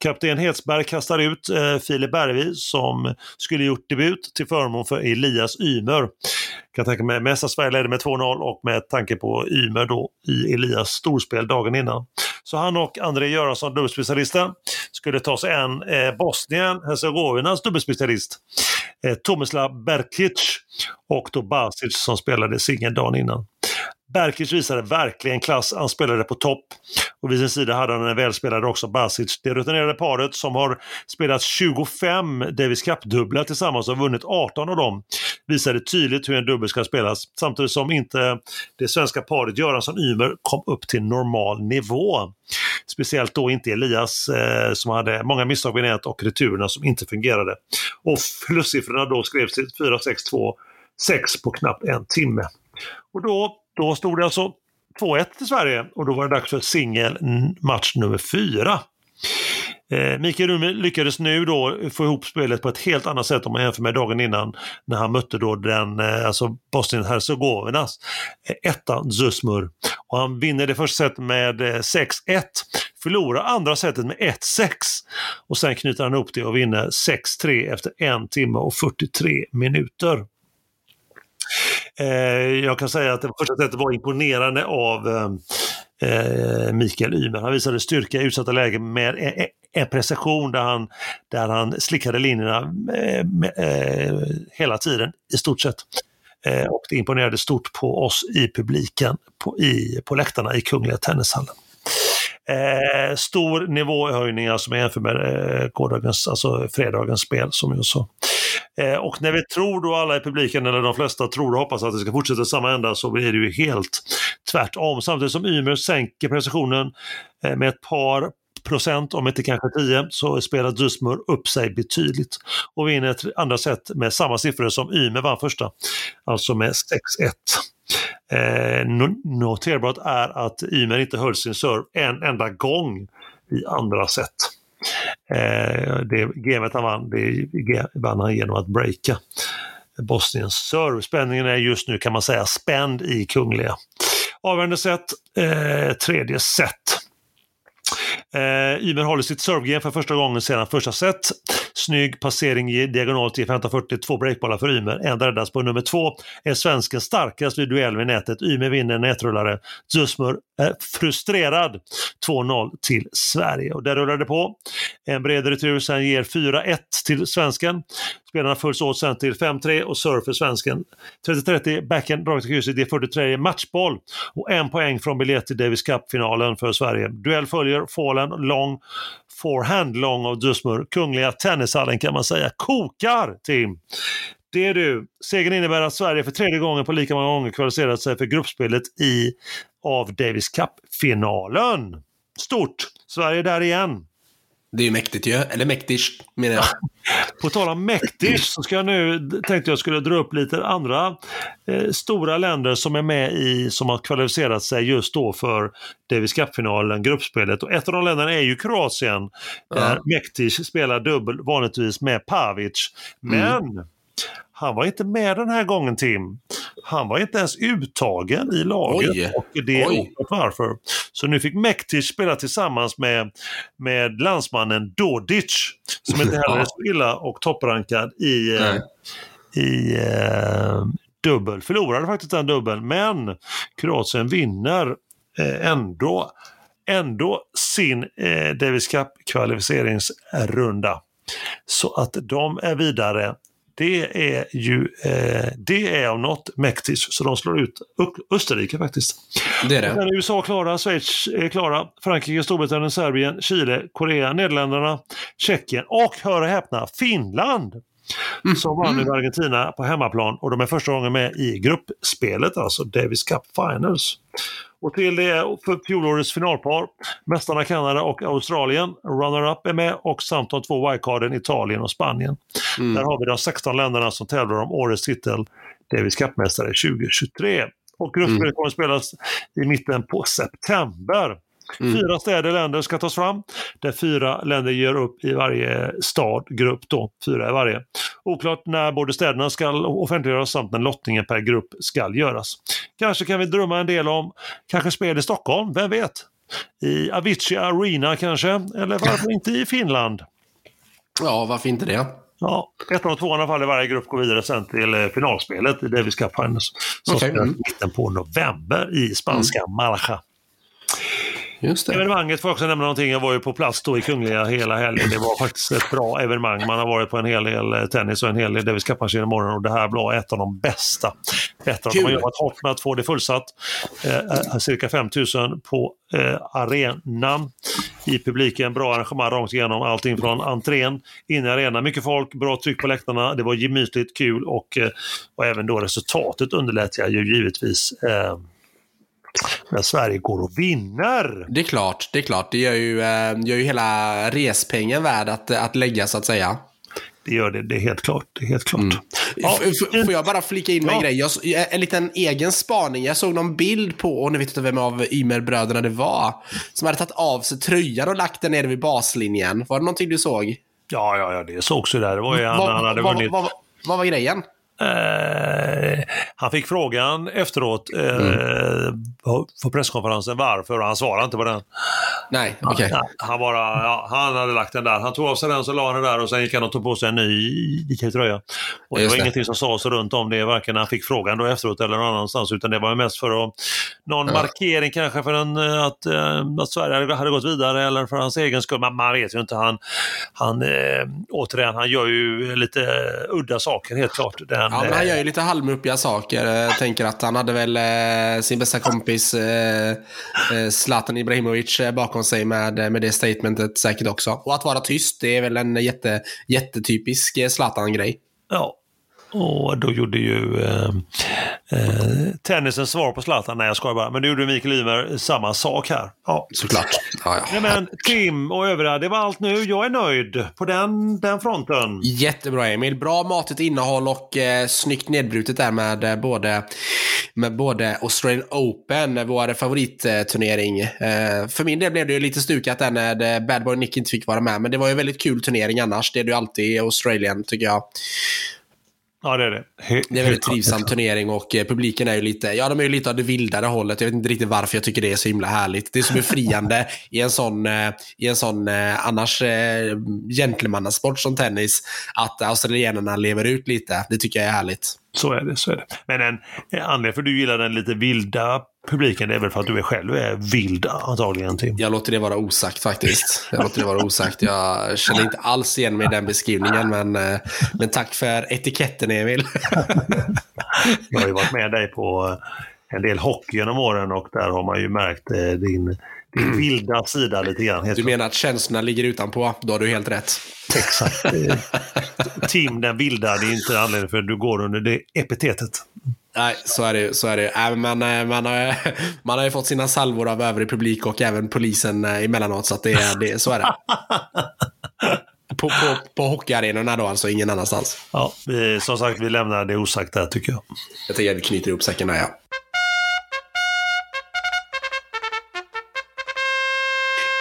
Kapten Hedsberg kastar ut eh, Filip Bergvi som skulle gjort debut till förmån för Elias Ymer. Kan tänka mig, mesta Sverige ledde med 2-0 och med tanke på Ymer då i Elias storspel dagen innan. Så han och André Göransson, dubbelspecialisten, skulle ta sig en eh, Bosnien, Hercegovinas dubbelspecialist, eh, Tomislav Berkic och då Basic som spelade singeln dagen innan. Berkic visade verkligen klass. Han spelade på topp. Och vid sin sida hade han en välspelare också, Basic. Det rutinerade paret som har spelat 25 Davis Cup-dubblar tillsammans och vunnit 18 av dem visade tydligt hur en dubbel ska spelas. Samtidigt som inte det svenska paret Göransson-Ymer kom upp till normal nivå. Speciellt då inte Elias eh, som hade många misstag vid nät och returerna som inte fungerade. Och förlustsiffrorna då skrevs till 4-6-2 6 på knappt en timme. Och då då stod det alltså 2-1 till Sverige och då var det dags för singelmatch nummer fyra. Eh, Mikael Rune lyckades nu då få ihop spelet på ett helt annat sätt om man jämför med dagen innan när han mötte då den, eh, alltså Bosnien-Hercegovinas eh, ettan Och han vinner det första setet med eh, 6-1, förlorar andra setet med 1-6 och sen knyter han ihop det och vinner 6-3 efter en timme och 43 minuter. Eh, jag kan säga att det första sättet var imponerande av eh, eh, Mikael Ymer. Han visade styrka i utsatta lägen med en, precision där han, där han slickade linjerna hela tiden i stort sett. Och det imponerade stort på oss i publiken på, i, på läktarna i Kungliga Tennishallen. Eh, stor nivåhöjning alltså med jämfört med eh, gårdagens, alltså fredagens spel som jag sa. Eh, och när vi tror då alla i publiken, eller de flesta tror och hoppas att det ska fortsätta i samma ända så blir det ju helt tvärtom. Samtidigt som Ymer sänker precisionen eh, med ett par procent, om inte kanske 10, så spelar Dusmur upp sig betydligt och vinner ett andra set med samma siffror som Ymer vann första, alltså med 6-1. Eh, noterbart är att Ymer inte höll sin serve en enda gång i andra set. Eh, det gamet han vann, det vann han genom att breaka Bosniens serve. Spänningen är just nu kan man säga spänd i Kungliga. Avgörande set, eh, tredje set. Eh, Ymer håller sitt servegame för första gången sedan första set. Snygg passering i diagonal till 1540, två breakbollar för Ymer. En räddas på nummer två. Är svensken starkast vid duell vid nätet. Ymer vinner nätrullare. Zusmur är frustrerad. 2-0 till Sverige. Och där rullar det på. En bred retur, sen ger 4-1 till svensken. Spelarna följs åt sen till 5-3 och serve för svensken. 30-30, backhand, rakt i krysset, det är 43 matchboll. Och en poäng från biljett till Davis Cup-finalen för Sverige. Duell följer, fallen, lång, forehand lång av Dusmur. Kungliga Tennishallen kan man säga kokar, Tim. Det är du. Segern innebär att Sverige för tredje gången på lika många gånger kvalificerat sig för gruppspelet i av Davis Cup-finalen. Stort! Sverige är där igen. Det är ju mäktigt ju, eller mäktigt menar jag. På tal om mäktigt så ska jag nu, tänkte jag skulle dra upp lite andra eh, stora länder som är med i, som har kvalificerat sig just då för Davis Cup-finalen, gruppspelet. Och ett av de länderna är ju Kroatien, där ja. Mektic spelar dubbel vanligtvis med Pavic. Men mm. Han var inte med den här gången Tim. Han var inte ens uttagen i laget Oj. och det är oklart varför. Så nu fick Mektic spela tillsammans med, med landsmannen Dodic som inte heller är så illa och topprankad i, eh, i eh, dubbel. Förlorade faktiskt den dubbeln men Kroatien vinner eh, ändå, ändå sin eh, Davis Cup kvalificeringsrunda. Så att de är vidare det är ju eh, det är av något mäktigt, så de slår ut Österrike faktiskt. Det är det. Sen är USA klara, Schweiz är klara, Frankrike, Storbritannien, Serbien, Chile, Korea, Nederländerna, Tjeckien och, hör och häpna, Finland! Mm. Som vann mm. Argentina på hemmaplan och de är första gången med i gruppspelet, alltså Davis Cup Finals. Och till det för fjolårets finalpar, mästarna Kanada och Australien, runner-up är med och samt de två wildcarden Italien och Spanien. Mm. Där har vi de 16 länderna som tävlar om årets titel Davis Cup-mästare 2023. Och gruppspelet mm. kommer att spelas i mitten på september. Mm. Fyra städer, länder ska tas fram, där fyra länder ger upp i varje stad, grupp då, fyra i varje. Oklart när både städerna ska offentliggöras samt när lottningen per grupp ska göras. Kanske kan vi drömma en del om kanske spel i Stockholm, vem vet? I Avicii Arena kanske, eller varför inte i Finland? Ja, varför inte det? Ja, ettan och tvåan i alla fall i varje grupp går vidare sen till eh, finalspelet i Davis Cup Finals. Som okay. spelas mitten på november i spanska mm. Malaga. Just det. Evenemanget får jag också nämna någonting. Jag var ju på plats då i Kungliga hela helgen. Det var faktiskt ett bra evenemang. Man har varit på en hel del eh, tennis och en hel del Davis Cup-matcher i morgon och det här var ett av de bästa. Ett av de har jobbat hårt med att få det fullsatt. Eh, eh cirka 5000 på eh, arenan i publiken. Bra arrangemang rakt igenom. Allting från entrén in i arenan. Mycket folk, bra tryck på läktarna. Det var gemytligt, kul och, eh, och även då resultatet underlät jag ju givetvis eh, när Sverige går och vinner. Det är klart, det är klart. Det gör ju, eh, gör ju hela respengen värd att, att lägga så att säga. det gör det. Det är helt klart. Det är helt klart. Mm. Ja. Får jag bara flika in med ja. en grej? Jag, en liten egen spaning. Jag såg någon bild på, och ni vet inte vem av Ymer-bröderna det var, som hade tagit av sig tröjan och lagt den nere vid baslinjen. Var det någonting du såg? Ja, ja, ja det sågs ju där. Det var ju han, han hade vunnit. Vad, vad, vad var grejen? Eh, han fick frågan efteråt eh, mm. på, presskonferensen varför och han svarade inte på den. Nej. Okay. Han, bara, ja, han hade lagt den där. Han tog av sig den, så la han den där och sen gick han och tog på sig en ny tröja. Och det var det. ingenting som sades runt om det, varken när han fick frågan då efteråt eller någon annanstans, utan det var mest för att någon ja. markering kanske för en, eh, att, eh, att Sverige hade gått vidare eller för hans egen skull. Man, man vet ju inte. Han, han, återigen, han gör ju lite udda saker helt klart. Den, Ja, men han gör ju lite halvmuppiga saker. Jag tänker att han hade väl eh, sin bästa kompis eh, eh, Zlatan Ibrahimovic eh, bakom sig med, eh, med det statementet säkert också. Och att vara tyst, det är väl en jätte, jättetypisk Zlatan-grej. Ja, och då gjorde ju eh, eh, tennisen svar på Zlatan. Nej, jag skojar bara. Men då gjorde Mikael Ymer samma sak här. Ja. Såklart. Ja, ja. Nej, men Tim och övriga, det var allt nu. Jag är nöjd på den, den fronten. Jättebra Emil. Bra matigt innehåll och eh, snyggt nedbrutet där med eh, både, med både Australian Open, vår favoritturnering. Eh, för min del blev det ju lite stukat där när eh, Bad Boy Nick inte fick vara med. Men det var ju en väldigt kul turnering annars. Det är det ju alltid i Australien tycker jag. Ja, det är det. He det är en väldigt trivsam turnering och eh, publiken är ju lite, ja de är ju lite av det vildare hållet. Jag vet inte riktigt varför jag tycker det är så himla härligt. Det är så befriande i en sån, eh, i en sån eh, annars eh, gentlemannasport som tennis, att australienarna lever ut lite. Det tycker jag är härligt. Så är det. så är det. Men en, en anledning för att du gillar den lite vilda publiken det är väl för att du är själv är vild antagligen Tim? Jag låter det vara osagt faktiskt. Jag låter det vara osagt. Jag känner inte alls igen mig i den beskrivningen men, eh, men tack för etiketten Emil. jag har ju varit med dig på en del hockey genom åren och där har man ju märkt eh, din din vilda sida lite grann. Du menar att känslorna ligger utanpå? Då har du helt rätt. Exakt. Tim den vilda, det är inte anledningen för att du går under det epitetet. Nej, så är det. Så är det. Äh, man, äh, man, har, man har ju fått sina salvor av övrig publik och även polisen äh, emellanåt, så att det, det, så är det. På, på, på hockeyarenorna då, alltså ingen annanstans. Ja, vi, som sagt, vi lämnar det osagt där tycker jag. Jag tänker att vi knyter ihop säcken där, ja.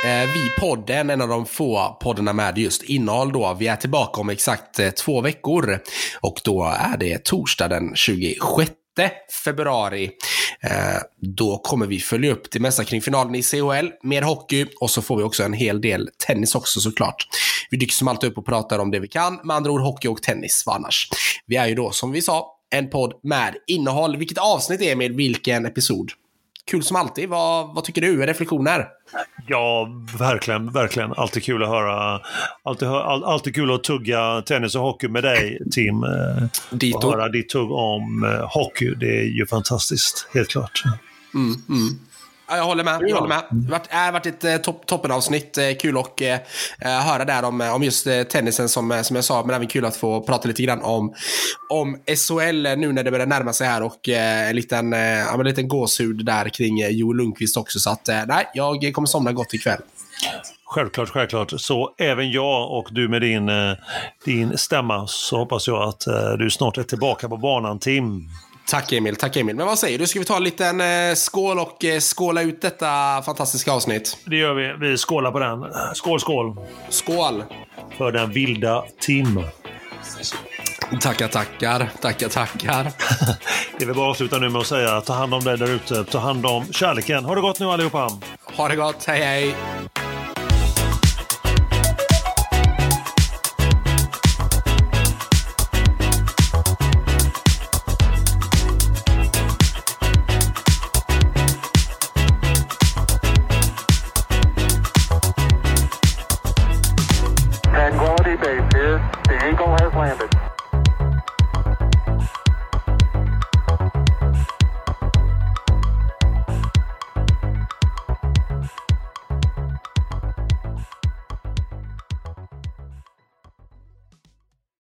Eh, vi podden, en av de få poddarna med just innehåll då. Vi är tillbaka om exakt eh, två veckor och då är det torsdag den 26 februari. Eh, då kommer vi följa upp det mesta kring finalen i CHL, mer hockey och så får vi också en hel del tennis också såklart. Vi dyker som alltid upp och pratar om det vi kan, med andra ord hockey och tennis annars. Vi är ju då som vi sa en podd med innehåll. Vilket avsnitt är med vilken episod? Kul som alltid. Vad, vad tycker du? Reflektioner? Ja, verkligen, verkligen. Alltid kul att höra. Alltid, all, alltid kul att tugga tennis och hockey med dig, Tim. Eh, Dito. Och höra ditt tugg om eh, hockey. Det är ju fantastiskt, helt klart. Mm, mm. Ja, jag håller med. Jag håller med. Det har varit ett eh, topp, toppenavsnitt. Eh, kul att eh, höra där om, om just tennisen som, som jag sa, men även kul att få prata lite grann om, om SHL nu när det börjar närma sig här och en liten, ja, en liten gåshud där kring Joel Lundqvist också. Så att nej, jag kommer somna gott ikväll. Självklart, självklart. Så även jag och du med din, din stämma så hoppas jag att du snart är tillbaka på banan, Tim. Tack Emil, tack Emil. Men vad säger du, ska vi ta en liten eh, skål och eh, skåla ut detta fantastiska avsnitt? Det gör vi. Vi skålar på den. Skål, skål! Skål! För den vilda Tim. Tackar, tackar. Tackar, tackar. det väl bara avsluta nu med att säga ta hand om dig där ute. Ta hand om kärleken. Ha det gott nu allihopa. Ha det gott. Hej, hej.